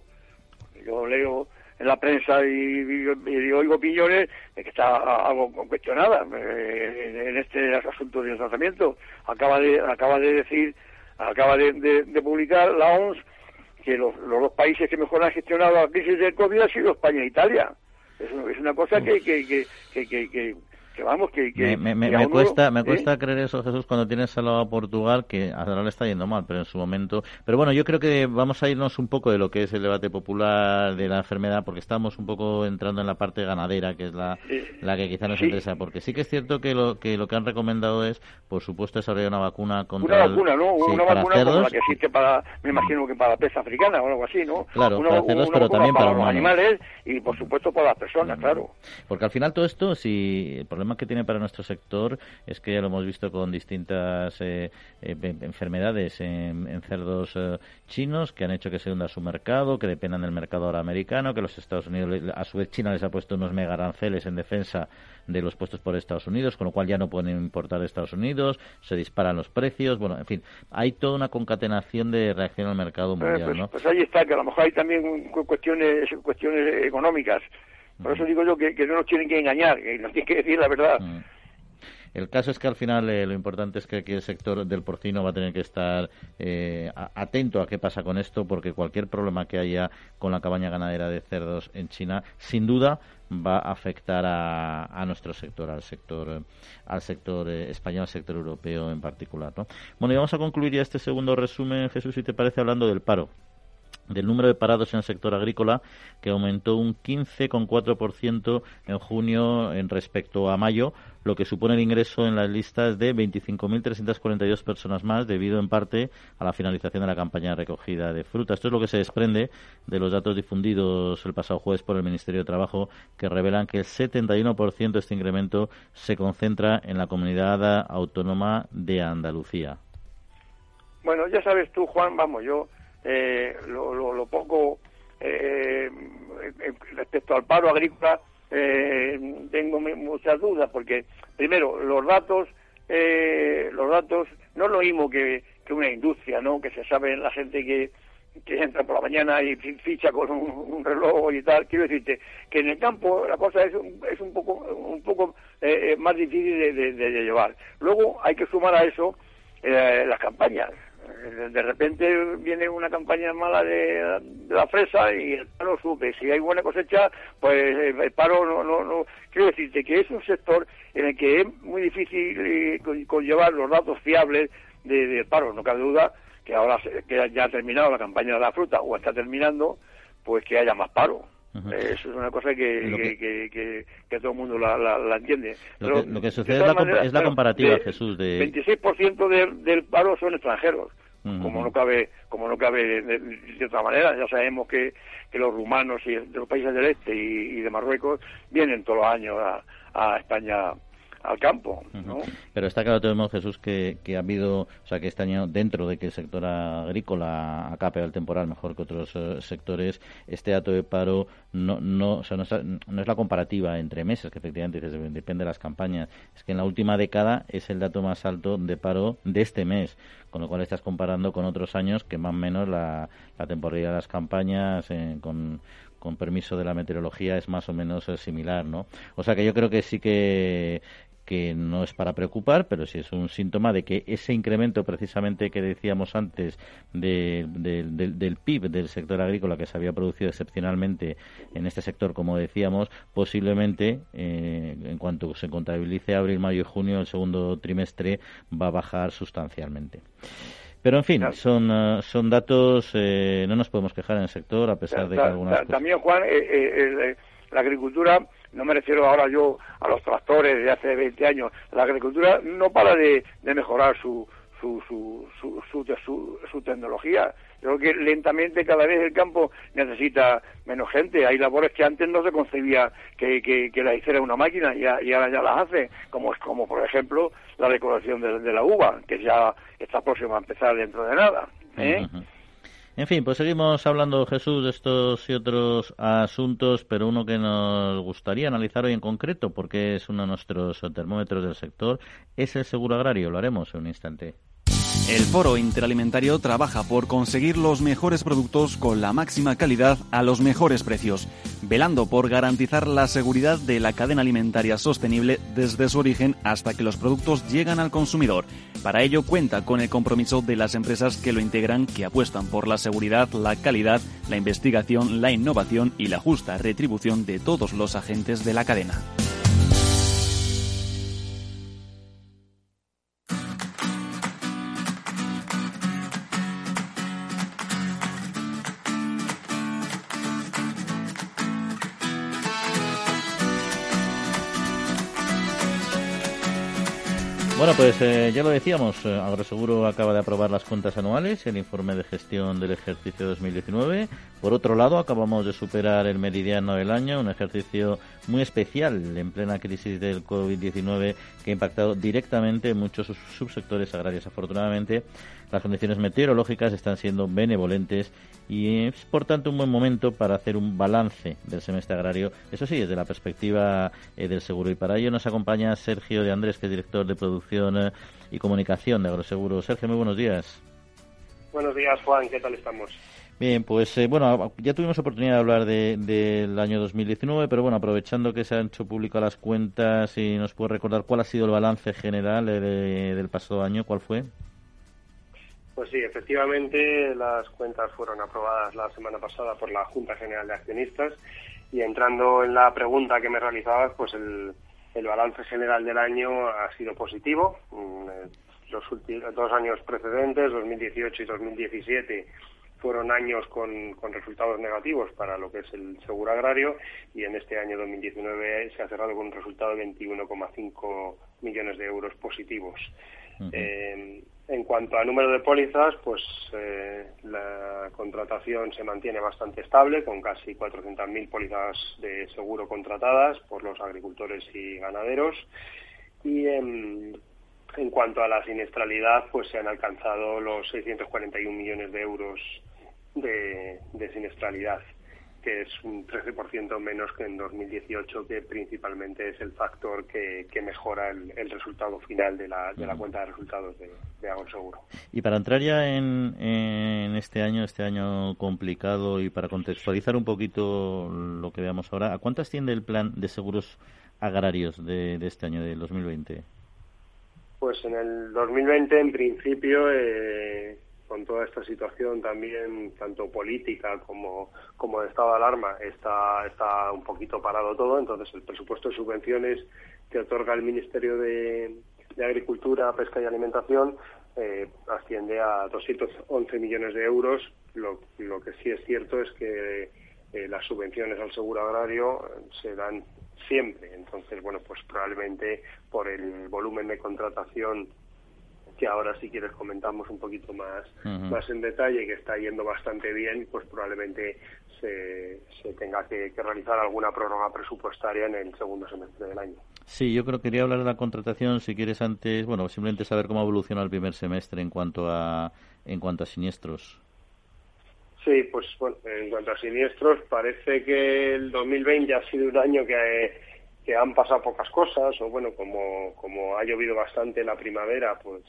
yo leo en la prensa y, oigo opiniones de que está algo cuestionada eh, en este asunto del tratamiento. Acaba de acaba de decir acaba de, publicar la OMS que los, los dos países que mejor han gestionado la crisis del COVID han sido España e Italia. Es, es una cosa que, que, que, que que vamos, que... me, me, cuesta, me cuesta creer eso, Jesús, cuando tienes al lado a Portugal, que ahora le está yendo mal, pero en su momento... Pero bueno, yo creo que vamos a irnos un poco de lo que es el debate popular de la enfermedad, porque estamos un poco entrando en la parte ganadera, que es la, la que quizá nos interesa, porque sí que es cierto que lo, que lo que han recomendado es, por supuesto, desarrollar una vacuna contra... Una vacuna, ¿no? una vacuna como la que existe para, me imagino que para la pesta africana o algo así, ¿no? Claro, para cerdos, pero también para, los animales y, por supuesto, para las personas, claro. Porque al final todo esto, si problema que tiene para nuestro sector es que ya lo hemos visto con distintas eh, eh, enfermedades en, cerdos eh, chinos que han hecho que se hunda su mercado, que dependan del mercado ahora americano, que los Estados Unidos, a su vez China les ha puesto unos mega aranceles en defensa de los puestos por Estados Unidos, con lo cual ya no pueden importar de Estados Unidos, se disparan los precios, bueno, en fin, hay toda una concatenación de reacción al mercado mundial, pues, ¿no? Pues ahí está, que a lo mejor hay también cuestiones, cuestiones económicas por eso digo yo que, no nos tienen que engañar, que nos tienen que decir la verdad. Mm. El caso es que al final eh, lo importante es que aquí el sector del porcino va a tener que estar eh, atento a qué pasa con esto, porque cualquier problema que haya con la cabaña ganadera de cerdos en China, sin duda va a afectar a, nuestro sector, al sector, al sector eh, español, al sector europeo en particular. Bueno, y vamos a concluir ya este segundo resumen, Jesús, si te parece, hablando del paro del número de parados en el sector agrícola, que aumentó un 15,4% en junio en respecto a mayo, lo que supone el ingreso en las listas de 25.342 personas más, debido en parte a la finalización de la campaña de recogida de fruta. Esto es lo que se desprende de los datos difundidos el pasado jueves por el Ministerio de Trabajo, que revelan que el 71% de este incremento se concentra en la comunidad autónoma de Andalucía. Bueno, ya sabes tú, Juan, vamos, yo eh, lo, lo, poco eh, respecto al paro agrícola eh, tengo muchas dudas porque primero los datos los datos no lo mismo que, una industria no que se sabe la gente que que entra por la mañana y ficha con un, reloj y tal. Quiero decirte que en el campo la cosa es un, es un poco un poco más difícil de, de, llevar. Luego hay que sumar a eso las campañas de repente viene una campaña mala de, la fresa y el paro sube. Si hay buena cosecha, pues el paro no, no, no. Quiero decirte que es un sector en el que es muy difícil eh, conllevar los datos fiables del paro. No cabe duda que ahora que ya ha terminado la campaña de la fruta o está terminando, pues que haya más paro. Eso es una cosa que, que, todo el mundo la, entiende. Lo, que, sucede es la, comparativa, Jesús. De... 26% del paro son extranjeros como no cabe como no cabe de, otra manera ya sabemos que, que, los rumanos y de los países del este y, de Marruecos vienen todos los años a, a España al campo. ¿no? Pero está claro, tenemos Jesús, que, que, ha habido, o sea, que este año, dentro de que el sector agrícola ha el temporal mejor que otros eh, sectores, este dato de paro no, no, o sea, no, es, la comparativa entre meses, que efectivamente depende de las campañas, es que en la última década es el dato más alto de paro de este mes, con lo cual estás comparando con otros años que más o menos la, la temporalidad de las campañas eh, con con permiso de la meteorología es más o menos eh, similar, ¿no? O sea que yo creo que sí que que no es para preocupar, pero sí es un síntoma de que ese incremento precisamente que decíamos antes del PIB del sector agrícola que se había producido excepcionalmente en este sector, como decíamos, posiblemente eh, en cuanto se contabilice abril, mayo y junio, el segundo trimestre va a bajar sustancialmente. Pero en fin, son, eh, son datos, eh, no nos podemos quejar en el sector a pesar de que algunas También, Juan, eh, la agricultura, no me refiero ahora yo a los tractores de hace 20 años, la agricultura no para de, mejorar su, su, su, su, su, tecnología. Creo que lentamente cada vez el campo necesita menos gente. Hay labores que antes no se concebía que, que, que las hiciera una máquina y, ahora ya las hace, como, como por ejemplo la decoración de, la uva, que ya está próxima a empezar dentro de nada. ¿eh? En fin, pues seguimos hablando, Jesús, de estos y otros asuntos, pero uno que nos gustaría analizar hoy en concreto, porque es uno de nuestros termómetros del sector, es el seguro agrario. Lo haremos en un instante. El Foro Interalimentario trabaja por conseguir los mejores productos con la máxima calidad a los mejores precios, velando por garantizar la seguridad de la cadena alimentaria sostenible desde su origen hasta que los productos llegan al consumidor. Para ello cuenta con el compromiso de las empresas que lo integran, que apuestan por la seguridad, la calidad, la investigación, la innovación y la justa retribución de todos los agentes de la cadena. Bueno, pues eh, ya lo decíamos, eh, Agroseguro acaba de aprobar las cuentas anuales, el informe de gestión del ejercicio 2019. Por otro lado, acabamos de superar el meridiano del año, un ejercicio muy especial en plena crisis del COVID-19 que ha impactado directamente en muchos subsectores agrarios. Afortunadamente, las condiciones meteorológicas están siendo benevolentes y es, por tanto, un buen momento para hacer un balance del semestre agrario, eso sí, desde la perspectiva eh, del seguro. Y para ello nos acompaña Sergio de Andrés, que es director de producción y comunicación de Agroseguro. Sergio, muy buenos días. Buenos días, Juan. ¿Qué tal estamos? Bien, pues eh, bueno, ya tuvimos oportunidad de hablar del año 2019, pero bueno, aprovechando que se han hecho públicas las cuentas y nos puede recordar cuál ha sido el balance general eh, del pasado año, ¿cuál fue? Pues sí, efectivamente las cuentas fueron aprobadas la semana pasada por la Junta General de Accionistas y entrando en la pregunta que me realizabas, pues el, el balance general del año ha sido positivo. Mm, eh, los dos años precedentes, 2018 y 2017, fueron años con, con, resultados negativos para lo que es el seguro agrario y en este año 2019 se ha cerrado con un resultado de 21,5 millones de euros positivos. eh, en cuanto a número de pólizas, pues eh, la contratación se mantiene bastante estable, con casi 400.000 pólizas de seguro contratadas por los agricultores y ganaderos. Y en, en cuanto a la siniestralidad, pues se han alcanzado los 641 millones de euros de, de siniestralidad que es un 13% menos que en 2018, que principalmente es el factor que, mejora el, resultado final de la, de la cuenta de resultados de, de Seguro. Y para entrar ya en, este año, este año complicado, y para contextualizar un poquito lo que veamos ahora, ¿a cuánto asciende el plan de seguros agrarios de, de este año, del 2020? Pues en el 2020, en principio, eh, con toda esta situación también, tanto política como, como de estado de alarma, está, está un poquito parado todo. Entonces, el presupuesto de subvenciones que otorga el Ministerio de, Agricultura, Pesca y Alimentación eh, asciende a 211 millones de euros. Lo, lo que sí es cierto es que eh, las subvenciones al seguro agrario se dan siempre. Entonces, bueno, pues probablemente por el volumen de contratación que ahora si quieres comentamos un poquito más, más en detalle, que está yendo bastante bien, pues probablemente se, se tenga que, realizar alguna prórroga presupuestaria en el segundo semestre del año. Sí, yo creo que quería hablar de la contratación, si quieres antes, bueno, simplemente saber cómo evoluciona el primer semestre en cuanto a, en cuanto a siniestros. Sí, pues bueno, en cuanto a siniestros, parece que el 2020 ha sido un año que que han pasado pocas cosas o bueno como como ha llovido bastante en la primavera pues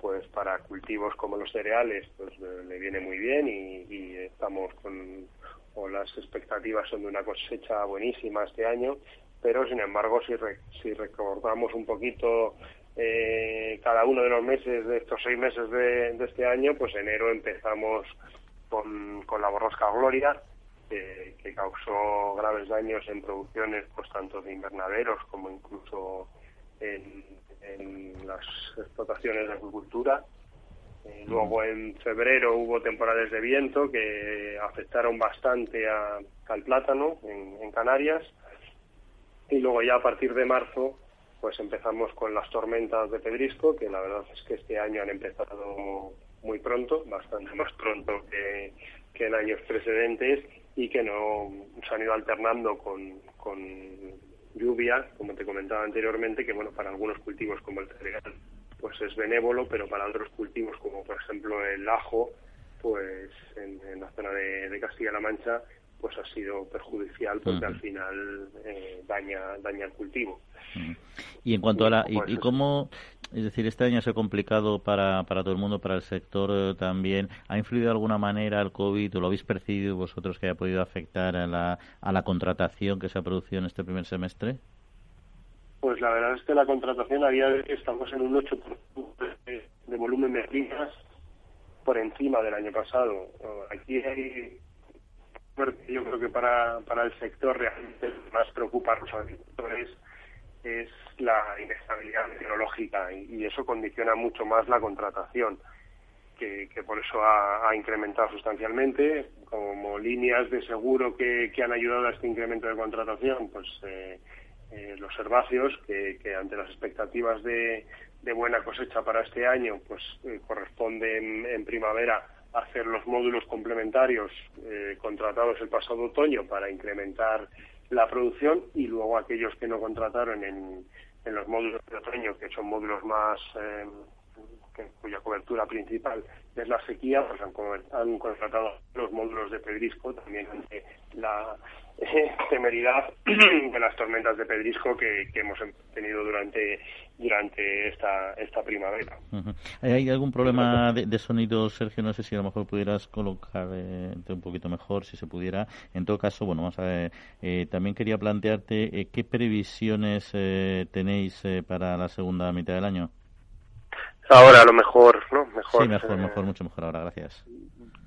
pues para cultivos como los cereales pues le viene muy bien y, estamos con o las expectativas son de una cosecha buenísima este año pero sin embargo si si recordamos un poquito eh, cada uno de los meses de estos seis meses de, de este año pues enero empezamos con, con la borrasca Gloria que, causó graves daños en producciones pues tanto de invernaderos como incluso en, las explotaciones de agricultura. Eh, luego en febrero hubo temporales de viento que afectaron bastante al plátano en, Canarias y luego ya a partir de marzo pues empezamos con las tormentas de pedrisco que la verdad es que este año han empezado muy pronto, bastante más pronto que, que en años precedentes y que no se han ido alternando con, con lluvia, como te comentaba anteriormente, que bueno, para algunos cultivos como el cereal pues es benévolo, pero para otros cultivos como por ejemplo el ajo, pues en, la zona de, Castilla-La Mancha pues ha sido perjudicial porque al final eh, daña daña el cultivo. Y en cuanto a la y, cómo es decir, este año ha sido complicado para, para todo el mundo, para el sector eh, también. ¿Ha influido de alguna manera el COVID o lo habéis percibido vosotros que haya podido afectar a la, a la contratación que se ha producido en este primer semestre? Pues la verdad es que la contratación a día de estamos en un 8% de, de volumen de líneas por encima del año pasado. Aquí hay yo creo que para, para el sector realmente más preocupa a los agricultores es la inestabilidad meteorológica y, eso condiciona mucho más la contratación, que, por eso ha, incrementado sustancialmente. Como líneas de seguro que, han ayudado a este incremento de contratación, pues eh, eh, los herbáceos, que, ante las expectativas de, buena cosecha para este año, pues eh, corresponden en primavera hacer los módulos complementarios eh, contratados el pasado otoño para incrementar la producción y luego aquellos que no contrataron en, en los módulos de otoño, que son módulos más eh, cuya cobertura principal es la sequía, pues han, contratado los módulos de pedrisco también ante la eh, temeridad de las tormentas de pedrisco que, hemos tenido durante durante esta esta primavera. ¿Hay algún problema de, sonido, Sergio? No sé si a lo mejor pudieras colocar eh, un poquito mejor, si se pudiera. En todo caso, bueno, vamos a ver, eh, también quería plantearte qué previsiones tenéis para la segunda mitad del año. Ahora a lo mejor, ¿no? Mejor. Sí, mejor, mejor, mucho mejor ahora, gracias.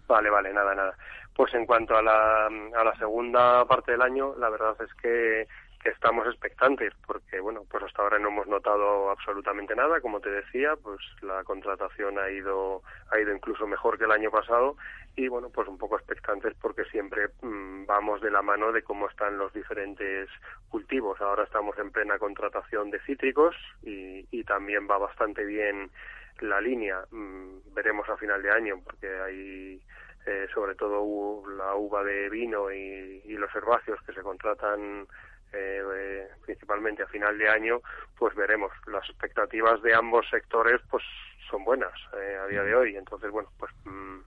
Vale, vale, nada, nada. Pues en cuanto a la, a la segunda parte del año, la verdad es que que estamos expectantes porque bueno pues hasta ahora no hemos notado absolutamente nada. Como te decía pues la contratación ha ido ha ido incluso mejor que el año pasado. Y bueno pues un poco expectantes porque siempre mm, vamos de la mano de cómo están los diferentes cultivos. Ahora estamos en plena contratación de cítricos y, y también va bastante bien la línea. Mm, veremos a final de año porque hay eh, sobre todo la uva de vino y los herbáceos que se contratan eh, principalmente a final de año, pues veremos. Las expectativas de ambos sectores pues son buenas eh, a día de hoy. Entonces, bueno, pues mm,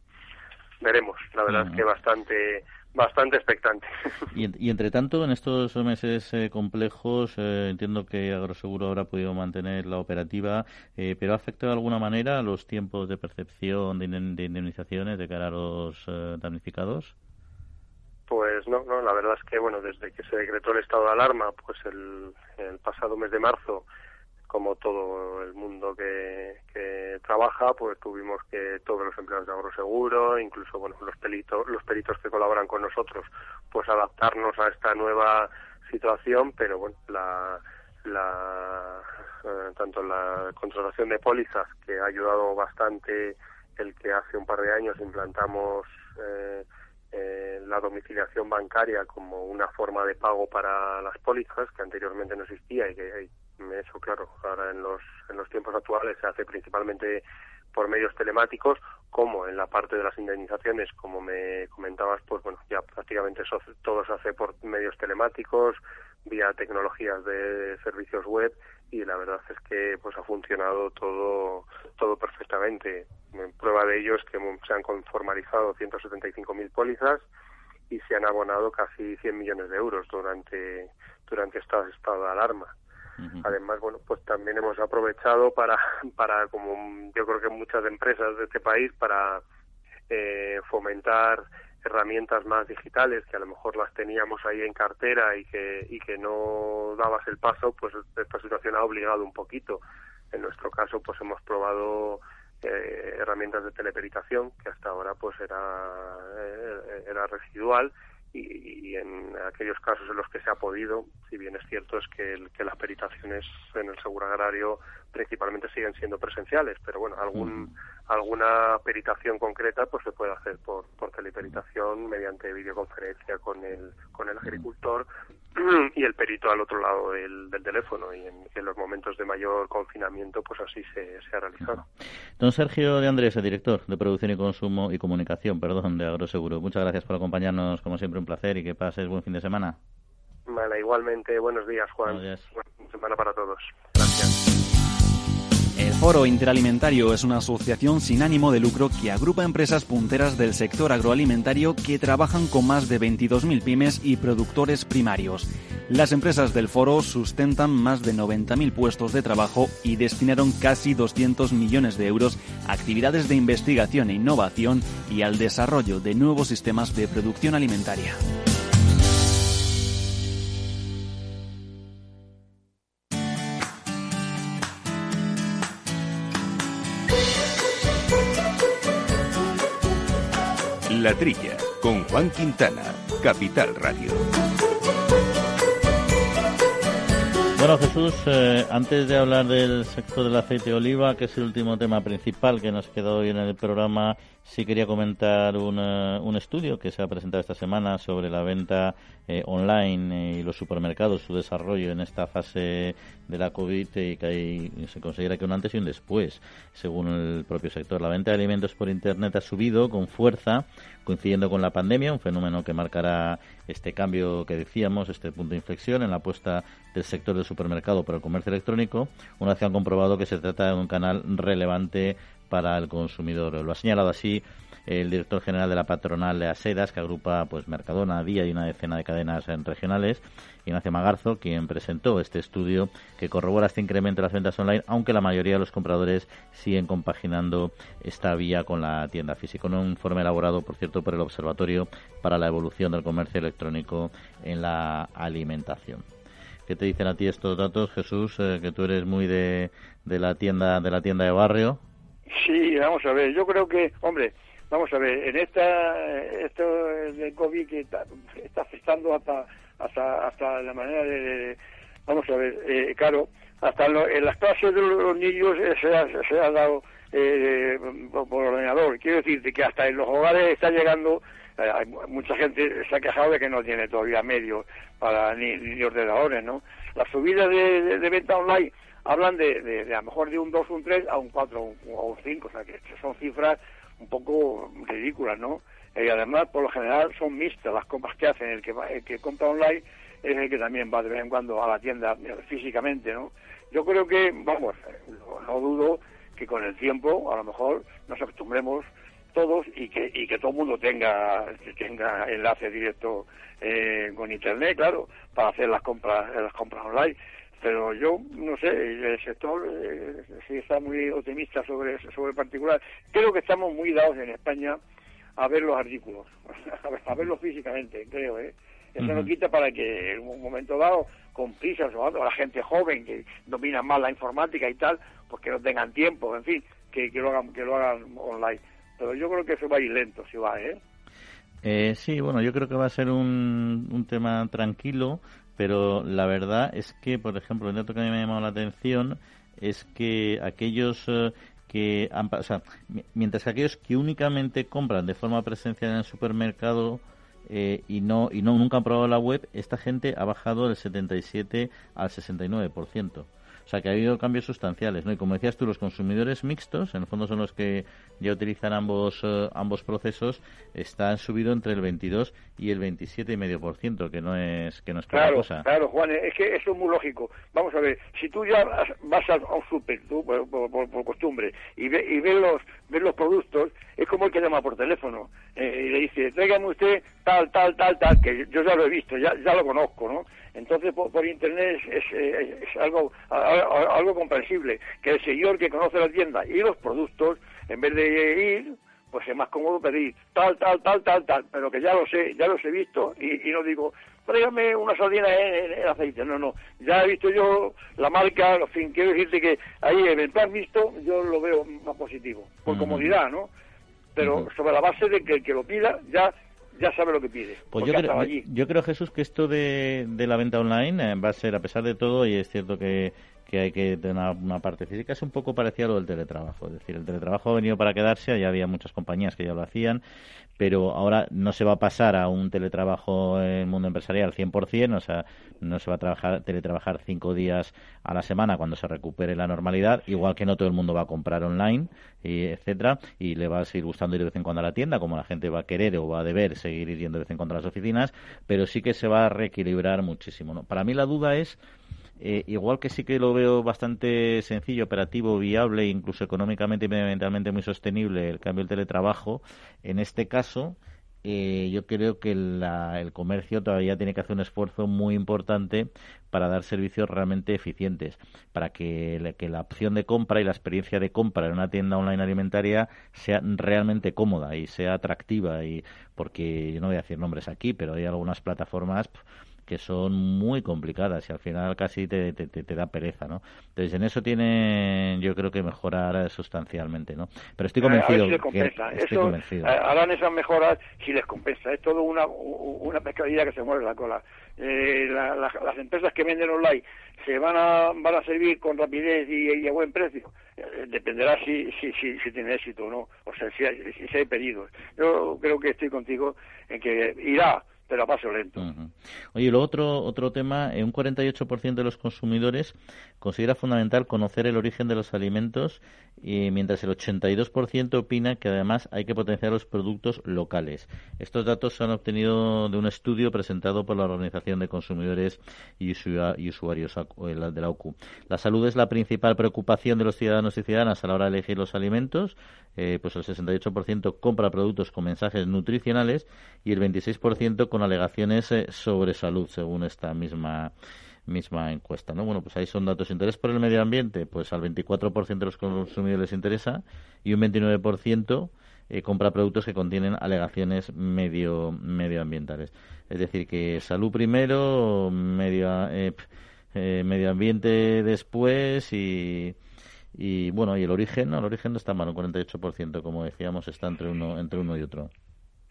veremos. La verdad es que bastante bastante expectante. Y, entre tanto, en estos meses eh, complejos, eh, entiendo que Agroseguro habrá podido mantener la operativa, pero ¿ha afectado de alguna manera los tiempos de percepción de, de indemnizaciones de cara a los damnificados? Pues no, no, la verdad es que bueno, desde que se decretó el estado de alarma, pues el, el pasado mes de marzo, como todo el mundo que, que trabaja, pues tuvimos que todos los empleados de Agroseguro, incluso bueno, los peritos, los peritos que colaboran con nosotros, pues adaptarnos a esta nueva situación, pero bueno, la, la eh, tanto la contratación de pólizas que ha ayudado bastante el que hace un par de años implantamos eh, eh, la domiciliación bancaria como una forma de pago para las pólizas que anteriormente no existía y que eso claro ahora en los en los tiempos actuales se hace principalmente por medios telemáticos como en la parte de las indemnizaciones como me comentabas pues bueno ya prácticamente eso, todo se hace por medios telemáticos vía tecnologías de servicios web y la verdad es que pues ha funcionado todo todo perfectamente. Prueba de ello es que se han conformalizado 175.000 pólizas y se han abonado casi 100 millones de euros durante durante este estado de alarma además bueno pues también hemos aprovechado para para como yo creo que muchas empresas de este país para eh, fomentar herramientas más digitales que a lo mejor las teníamos ahí en cartera y que, y que no dabas el paso, pues esta situación ha obligado un poquito. En nuestro caso, pues hemos probado eh, herramientas de teleperitación que hasta ahora pues era, eh, era residual y, en aquellos casos en los que se ha podido, si bien es cierto es que, que las peritaciones en el seguro agrario principalmente siguen siendo presenciales, pero bueno, algún, alguna peritación concreta pues se puede hacer por, por teleperitación mediante videoconferencia con el, con el agricultor y el perito al otro lado del, del teléfono y en, los momentos de mayor confinamiento pues así se, se ha realizado. Don Sergio de Andrés, el director de Producción y Consumo y Comunicación, perdón, de Agroseguro. Muchas gracias por acompañarnos, como siempre un placer y que pases buen fin de semana. Vale, igualmente, buenos días Juan. Buenos días. Buena semana para todos. Gracias. El Foro Interalimentario es una asociación sin ánimo de lucro que agrupa empresas punteras del sector agroalimentario que trabajan con más de 22.000 pymes y productores primarios. Las empresas del foro sustentan más de 90.000 puestos de trabajo y destinaron casi 200 millones de euros a actividades de investigación e innovación y al desarrollo de nuevos sistemas de producción alimentaria. La Trilla, con Juan Quintana, Capital Radio. Bueno, Jesús, eh, antes de hablar del sector del aceite de oliva, que es el último tema principal que nos queda hoy en el programa, sí quería comentar un, eh, un estudio que se ha presentado esta semana sobre la venta eh, online y los supermercados, su desarrollo en esta fase de la COVID y que hay, se considera que un antes y un después, según el propio sector. La venta de alimentos por Internet ha subido con fuerza, coincidiendo con la pandemia, un fenómeno que marcará este cambio que decíamos, este punto de inflexión en la apuesta del sector del supermercado por el comercio electrónico, una vez que han comprobado que se trata de un canal relevante para el consumidor. Lo ha señalado así el director general de la patronal de Asedas, que agrupa pues Mercadona, Día y una decena de cadenas regionales, Ignacio Magarzo, quien presentó este estudio que corrobora este incremento de las ventas online, aunque la mayoría de los compradores siguen compaginando esta vía con la tienda física. Un informe elaborado, por cierto, por el Observatorio para la Evolución del Comercio Electrónico en la Alimentación. ¿Qué te dicen a ti estos datos, Jesús? Eh, que tú eres muy de, de la tienda de la tienda de barrio. Sí, vamos a ver. Yo creo que, hombre, vamos a ver, en esta esto del COVID que está, afectando hasta hasta hasta la manera de, vamos a ver, eh, claro, hasta en las clases de los niños eh, se, ha, se ha dado eh, por, ordenador. Quiero decirte que hasta en los hogares está llegando eh, hay mucha gente se ha quejado de que no tiene todavía medios para ni, ordenadores, ¿no? La subida de, venta online hablan de, de, a lo mejor de un 2, un 3 a un 4 o un 5, o sea que son cifras un poco ridículas, ¿no? Y además, por lo general, son mixtas las compras que hacen. El que, el que compra online es el que también va de vez en cuando a la tienda eh, físicamente, ¿no? Yo creo que, vamos, no dudo que con el tiempo, a lo mejor, nos acostumbremos todos y que, y que todo el mundo tenga, tenga enlace directo eh, con internet, claro, para hacer las compras, las compras online. Pero yo, no sé, el sector eh, sí está muy optimista sobre, sobre el particular. Creo que estamos muy dados en España a ver los artículos, a verlos físicamente, creo, ¿eh? Eso no quita para que en un momento dado, con prisas o algo, la gente joven que domina más la informática y tal, pues que no tengan tiempo, en fin, que, que lo hagan que lo hagan online pero yo creo que eso va a ir lento, si va, ¿eh? ¿eh? sí, bueno, yo creo que va a ser un, un tema tranquilo, pero la verdad es que, por ejemplo, el dato que a mí me ha llamado la atención es que aquellos eh, que han, o sea, mientras que aquellos que únicamente compran de forma presencial en el supermercado eh, y no y no nunca han probado la web, esta gente ha bajado del 77 al 69%. O sea que ha habido cambios sustanciales, ¿no? Y como decías tú, los consumidores mixtos, en el fondo son los que ya utilizan ambos eh, ambos procesos, están subido entre el 22 y el 27,5%, que no es que no es claro, cosa. Claro, Juan, es que eso es muy lógico. Vamos a ver, si tú ya vas a un súper, tú por, por, costumbre, y, ve, y ves los ves los productos, es como el que llama por teléfono eh, y le dice, tráigame usted tal, tal, tal, tal, que yo ya lo he visto, ya, ya lo conozco, ¿no? Entonces, por, Internet es, algo, algo comprensible, que el señor que conoce la tienda y los productos, en vez de ir, pues es más cómodo pedir tal, tal, tal, tal, tal, pero que ya lo sé, ya los he visto y, no digo, tráigame una sardina en, aceite, no, no, ya he visto yo la marca, en fin, quiero decirte que ahí el has visto, yo lo veo más positivo, por comodidad, ¿no? Pero sobre la base de que el que lo pida ya ya sabe lo que pide. Pues yo creo, yo creo, Jesús, que esto de, de la venta online eh, va a ser, a pesar de todo, y es cierto que que hay que tener una, parte física es un poco parecido a lo del teletrabajo. Es decir, el teletrabajo ha venido para quedarse, ya había muchas compañías que ya lo hacían, pero ahora no se va a pasar a un teletrabajo en el mundo empresarial 100%, o sea, no se va a trabajar, teletrabajar cinco días a la semana cuando se recupere la normalidad, igual que no todo el mundo va a comprar online, y etcétera, y le va a seguir gustando ir de vez en cuando a la tienda, como la gente va a querer o va a deber seguir yendo de vez en cuando a las oficinas, pero sí que se va a reequilibrar muchísimo. ¿no? Para mí la duda es eh, igual que sí que lo veo bastante sencillo, operativo, viable, incluso económicamente y medioambientalmente muy sostenible el cambio del teletrabajo, en este caso eh, yo creo que el comercio todavía tiene que hacer un esfuerzo muy importante para dar servicios realmente eficientes, para que, que, la opción de compra y la experiencia de compra en una tienda online alimentaria sea realmente cómoda y sea atractiva. y Porque yo no voy a decir nombres aquí, pero hay algunas plataformas que son muy complicadas y al final casi te, te, te, da pereza, ¿no? Entonces en eso tiene yo creo que mejorar sustancialmente, ¿no? Pero estoy convencido. estoy Harán esas mejoras si les compensa. Es todo una, una pescadilla que se mueve la cola. Eh, las empresas que venden online se van a, van a servir con rapidez y, a buen precio. Eh, dependerá si, si, si, si, tiene éxito o no, o sea, si hay, si hay pedidos. Yo creo que estoy contigo en que irá pero a paso lento. Oye, lo otro, otro tema, eh, un 48% de los consumidores considera fundamental conocer el origen de los alimentos, y mientras el 82% opina que además hay que potenciar los productos locales. Estos datos se han obtenido de un estudio presentado por la Organización de Consumidores y, Usuarios de la OCU. La salud es la principal preocupación de los ciudadanos y ciudadanas a la hora de elegir los alimentos. Eh, pues el 68% compra productos con mensajes nutricionales y el 26% con alegaciones eh, sobre salud, según esta misma misma encuesta, ¿no? Bueno, pues ahí son datos. Interés por el medio ambiente, pues al 24% de los consumidores les interesa y un 29% eh, compra productos que contienen alegaciones medio medioambientales. Es decir, que salud primero, medio, eh, eh, medio ambiente después y, y bueno, y el origen, ¿no? El origen no está mal, un 48%, como decíamos, está entre uno, entre uno y otro.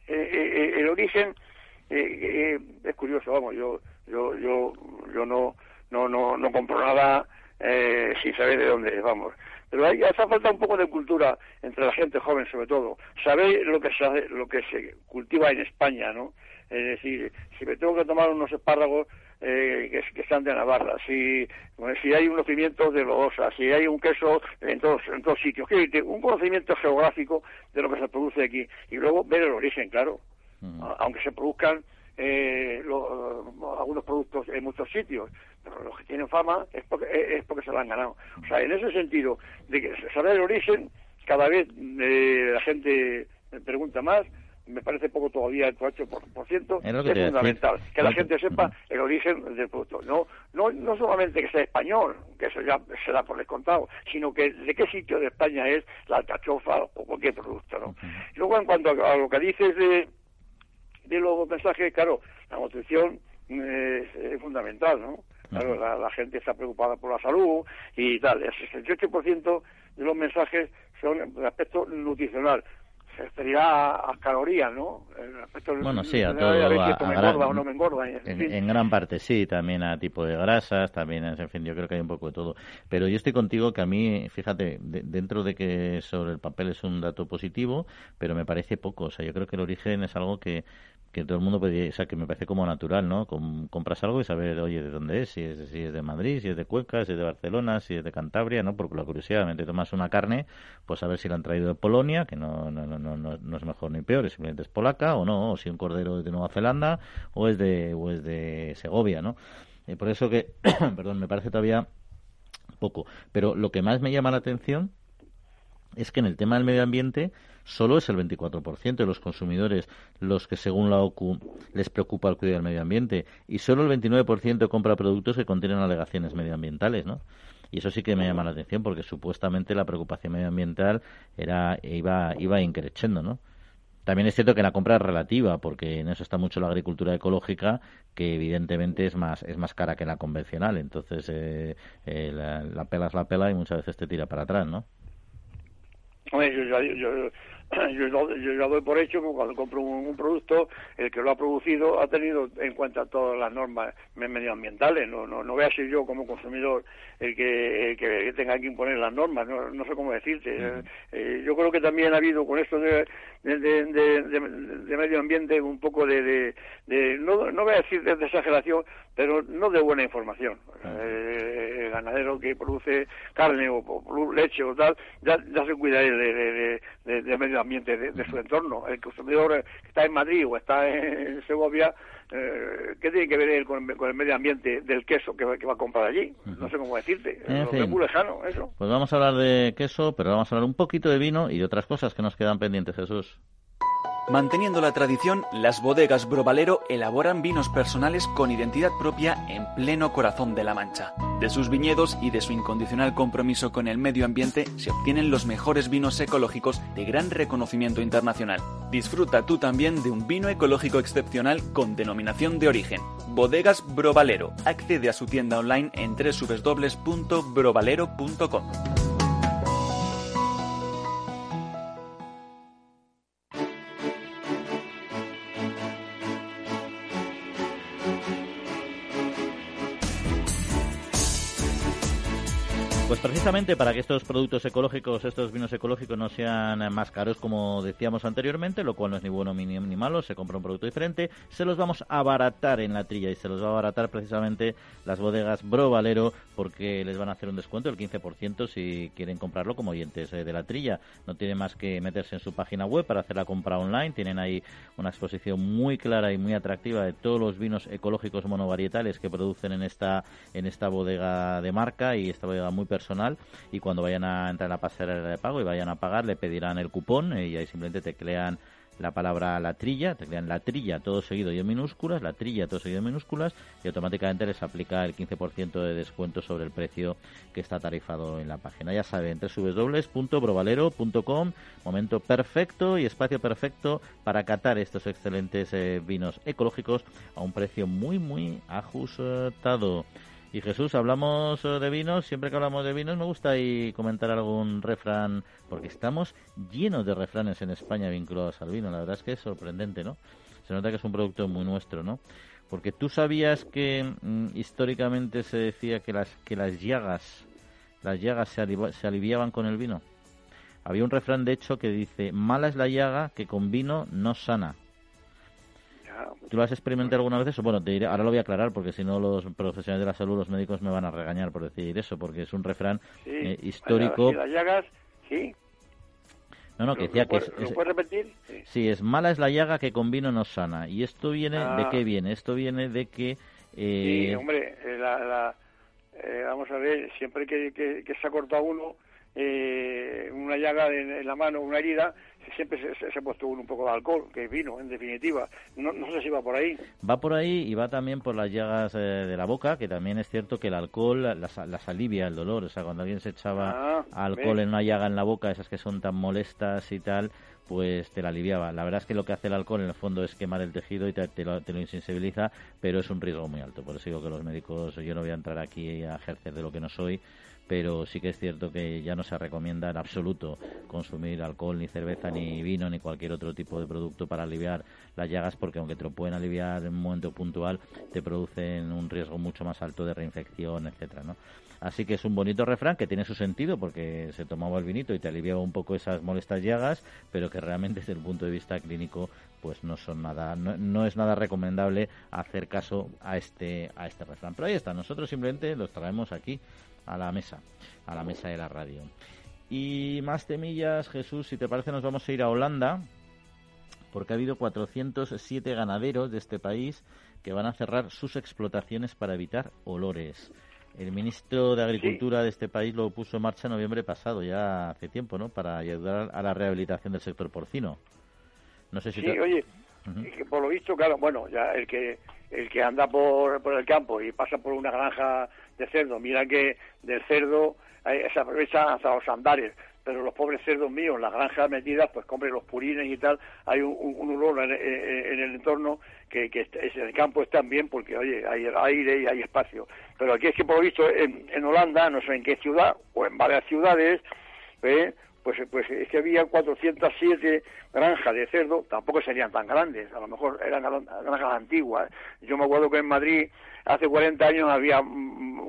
el origen es curioso, vamos, yo yo yo yo no no no no compro nada eh, sin saber de dónde vamos. Pero hay, hace falta un poco de cultura entre la gente joven sobre todo. Saber lo que se lo que se cultiva en España no es decir si me tengo que tomar unos espárragos eh, que, que, están de Navarra, si, si hay unos pimientos de Lodosa, si hay un queso en todos, en todos sitios, un conocimiento geográfico de lo que se produce aquí y luego ver el origen, claro, aunque se produzcan eh, algunos productos en muchos sitios, pero los que tienen fama es porque, es porque se lo han ganado. O sea, en ese sentido, de que saber el origen, cada vez eh, la gente pregunta más, me parece poco todavía el 8%, es, es fundamental que la gente sepa el origen del producto. No, no, no solamente que sea español, que eso ya se da por descontado, sino que de qué sitio de España es la alcachofa o cualquier producto. ¿no? Luego, en cuanto a, lo que dices de de los mensajes, claro, la nutrición eh, es, fundamental, ¿no? Claro, la, gente está preocupada por la salud y tal. El 68% de los mensajes son de aspecto nutricional. Se referirá a, calorías, ¿no? El aspecto bueno, sí, a todo. A, me engorda o no me engorda. En, gran parte sí, también a tipo de grasas, también, en fin, yo creo que hay un poco de todo. Pero yo estoy contigo que a mí, fíjate, dentro de que sobre el papel es un dato positivo, pero me parece poco. O sea, yo creo que el origen es algo que que todo el mundo puede, o sea, que me parece como natural, ¿no? compras algo y saber, oye, de dónde es, si es, si es de Madrid, si es de Cuenca, si es de Barcelona, si es de Cantabria, ¿no? Porque la curiosidad, te tomas una carne, pues a ver si la han traído de Polonia, que no, no, no, no, no es mejor ni peor, simplemente es polaca o no, o si un cordero es de Nueva Zelanda o es de, o es de Segovia, ¿no? Y por eso que, perdón, me parece todavía poco. Pero lo que más me llama la atención es que en el tema del medio ambiente solo es el 24% de los consumidores los que, según la OCU, les preocupa el cuidado del medio ambiente y solo el 29% compra productos que contienen alegaciones medioambientales, ¿no? Y eso sí que me llama la atención porque supuestamente la preocupación medioambiental era iba iba increciendo, ¿no? También es cierto que la compra es relativa, porque en eso está mucho la agricultura ecológica, que evidentemente es más es más cara que la convencional. Entonces, eh, eh, la, la, pela es la pela y muchas veces te tira para atrás, ¿no? yo, yo, doy por hecho que cuando compro un, producto, el que lo ha producido ha tenido en cuenta todas las normas medioambientales. No, no, no voy a ser yo como consumidor el que, que tenga que imponer las normas, no, no sé cómo decirte. Eh, yo creo que también ha habido con esto de, de, de, medio ambiente un poco de, de, no, no voy a decir de, exageración, pero no de buena información. Eh, el ganadero que produce carne o, leche o tal, ya, ya se cuida de, de, medio medio ambiente de, su entorno. El consumidor que está en Madrid o está en Segovia, eh, ¿qué tiene que ver él con, el medio ambiente del queso que, va a comprar allí? No sé cómo decirte. es muy lejano eso. Pues vamos a hablar de queso, pero vamos a hablar un poquito de vino y de otras cosas que nos quedan pendientes, Jesús. Manteniendo la tradición, las bodegas Brovalero elaboran vinos personales con identidad propia en pleno corazón de La Mancha. De sus viñedos y de su incondicional compromiso con el medio ambiente se obtienen los mejores vinos ecológicos de gran reconocimiento internacional. Disfruta tú también de un vino ecológico excepcional con denominación de origen. Bodegas Brovalero. Accede a su tienda online en www.brovalero.com. precisamente para que estos productos ecológicos, estos vinos ecológicos no sean más caros como decíamos anteriormente, lo cual no es ni bueno ni, malo, se compra un producto diferente, se los vamos a abaratar en la trilla y se los va a abaratar precisamente las bodegas Bro Valero porque les van a hacer un descuento del 15% si quieren comprarlo como oyentes eh, de la trilla. No tienen más que meterse en su página web para hacer la compra online, tienen ahí una exposición muy clara y muy atractiva de todos los vinos ecológicos monovarietales que producen en esta en esta bodega de marca y esta bodega muy personal y cuando vayan a entrar a la pasarela de pago y vayan a pagar le pedirán el cupón y ahí simplemente teclean la palabra la trilla, teclean la trilla todo seguido y en minúsculas, la trilla todo seguido en minúsculas y automáticamente les aplica el 15% de descuento sobre el precio que está tarifado en la página. Ya saben, www.brovalero.com, momento perfecto y espacio perfecto para catar estos excelentes eh, vinos ecológicos a un precio muy muy ajustado. Y Jesús, hablamos eh, de vinos, siempre que hablamos de vinos me gusta ahí comentar algún refrán, porque estamos llenos de refranes en España vinculados al vino, la verdad es que es sorprendente, ¿no? Se nota que es un producto muy nuestro, ¿no? Porque tú sabías que mm, históricamente se decía que las, que las llagas, las llagas se, se aliviaban con el vino. Había un refrán, de hecho, que dice, mala es la llaga que con vino no sana. ¿Tú lo has experimentado alguna vez eso? Bueno, te diré, ahora lo voy a aclarar porque si no los profesionales de la salud, los médicos me van a regañar por decir eso, porque es un refrán eh, histórico. las llagas, sí. No, no, que decía que... Es, ¿Lo puedes repetir? Sí. es mala es la llaga que con vino no sana. ¿Y esto viene de ah. qué viene? Esto viene de que... Eh... Sí, hombre, eh, la, eh, vamos a ver, siempre que, que, que se ha cortado uno, eh, una llaga en, la mano, una herida, siempre se, ha puesto un poco de alcohol, que es vino, en definitiva. No, no, sé si va por ahí. Va por ahí y va también por las llagas eh, de la boca, que también es cierto que el alcohol las, las alivia el dolor. O sea, cuando alguien se echaba ah, alcohol en una llaga en la boca, esas que son tan molestas y tal, pues te la aliviaba. La verdad es que lo que hace el alcohol en el fondo es quemar el tejido y te, lo, te, lo, insensibiliza, pero es un riesgo muy alto. Por eso digo que los médicos, yo no voy a entrar aquí a ejercer de lo que no soy, pero sí que es cierto que ya no se recomienda en absoluto consumir alcohol, ni cerveza, ni vino, ni cualquier otro tipo de producto para aliviar las llagas, porque aunque te lo pueden aliviar en un momento puntual, te producen un riesgo mucho más alto de reinfección, etcétera, ¿no? Así que es un bonito refrán que tiene su sentido porque se tomaba el vinito y te aliviaba un poco esas molestas llagas, pero que realmente desde el punto de vista clínico pues no son nada no, no, es nada recomendable hacer caso a este a este refrán. Pero ahí está, nosotros simplemente los traemos aquí a la mesa, a la mesa de la radio. Y más temillas, Jesús, si te parece nos vamos a ir a Holanda, porque ha habido 407 ganaderos de este país que van a cerrar sus explotaciones para evitar olores. El ministro de Agricultura de este país lo puso en marcha en noviembre pasado, ya hace tiempo, ¿no? Para ayudar a la rehabilitación del sector porcino. No sé si sí, oye, por lo visto, claro, bueno, ya el que el que anda por, por el campo y pasa por una granja de cerdo. Mira que del cerdo eh, se aprovecha hasta los andares, pero los pobres cerdos míos, las granjas metidas, pues compren los purines y tal, hay un, un, olor en, el entorno que, que en el campo están bien porque, oye, hay aire y hay espacio. Pero aquí es que, por lo visto, en, en Holanda, no sé en qué ciudad, o en varias ciudades, ¿eh? pues, pues es que había 407 granjas de cerdo, tampoco serían tan grandes, a lo mejor eran granjas antiguas. Yo me acuerdo que en Madrid hace 40 años había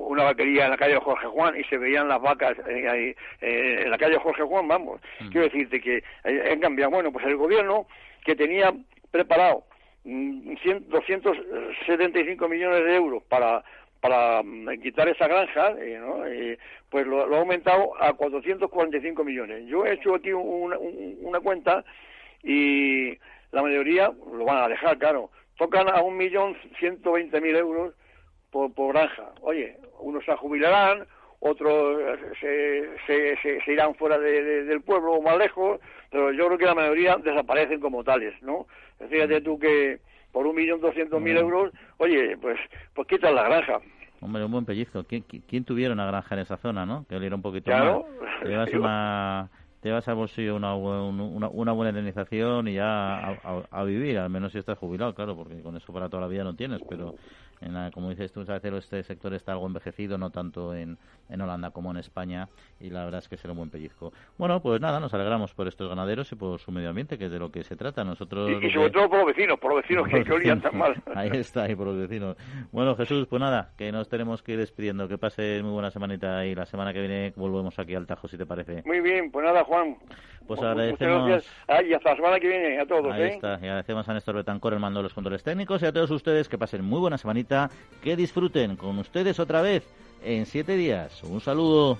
una vaquería en la calle Jorge Juan y se veían las vacas eh, eh, en la calle Jorge Juan, vamos. Mm. Quiero decirte que eh, han cambiado. Bueno, pues el gobierno que tenía preparado 275 mm, millones de euros para para para quitar esa granja, ¿no? pues lo, ha aumentado a 445 millones. Yo he hecho aquí una cuenta y la mayoría lo van a dejar, claro. Tocan a un millón ciento veinte mil euros por, por granja. Oye, unos se jubilarán, otros se, se, se, irán fuera del pueblo o más lejos, pero yo creo que la mayoría desaparecen como tales, ¿no? Fíjate tú que por un millón doscientos mil euros, oye, pues, pues quitan la granja. Hombre, un buen pellizco. ¿Quién, quién tuviera una granja en esa zona, no? Que le un poquito claro. más. una te vas al bolsillo una, una, una buena indemnización y ya a, vivir, al menos si estás jubilado, claro, porque con eso para toda la vida no tienes, pero en como dices tú, este sector está algo envejecido, no tanto en, en Holanda como en España, y la verdad es que será un buen pellizco. Bueno, pues nada, nos alegramos por estos ganaderos y por su medio ambiente, que es de lo que se trata. Nosotros y, sobre todo por los vecinos, por los vecinos que, olían tan mal. Ahí está, y por los vecinos. Bueno, Jesús, pues nada, que nos tenemos que ir despidiendo, que pase muy buena semanita y la semana que viene volvemos aquí al Tajo, si te parece. Muy bien, pues nada, Juan. Pues agradecemos. y hasta la semana que viene a todos. Ahí ¿eh? está. Y agradecemos a Néstor Betancor el mando de los controles técnicos y a todos ustedes que pasen muy buena que disfruten con ustedes otra vez en siete días. Un saludo.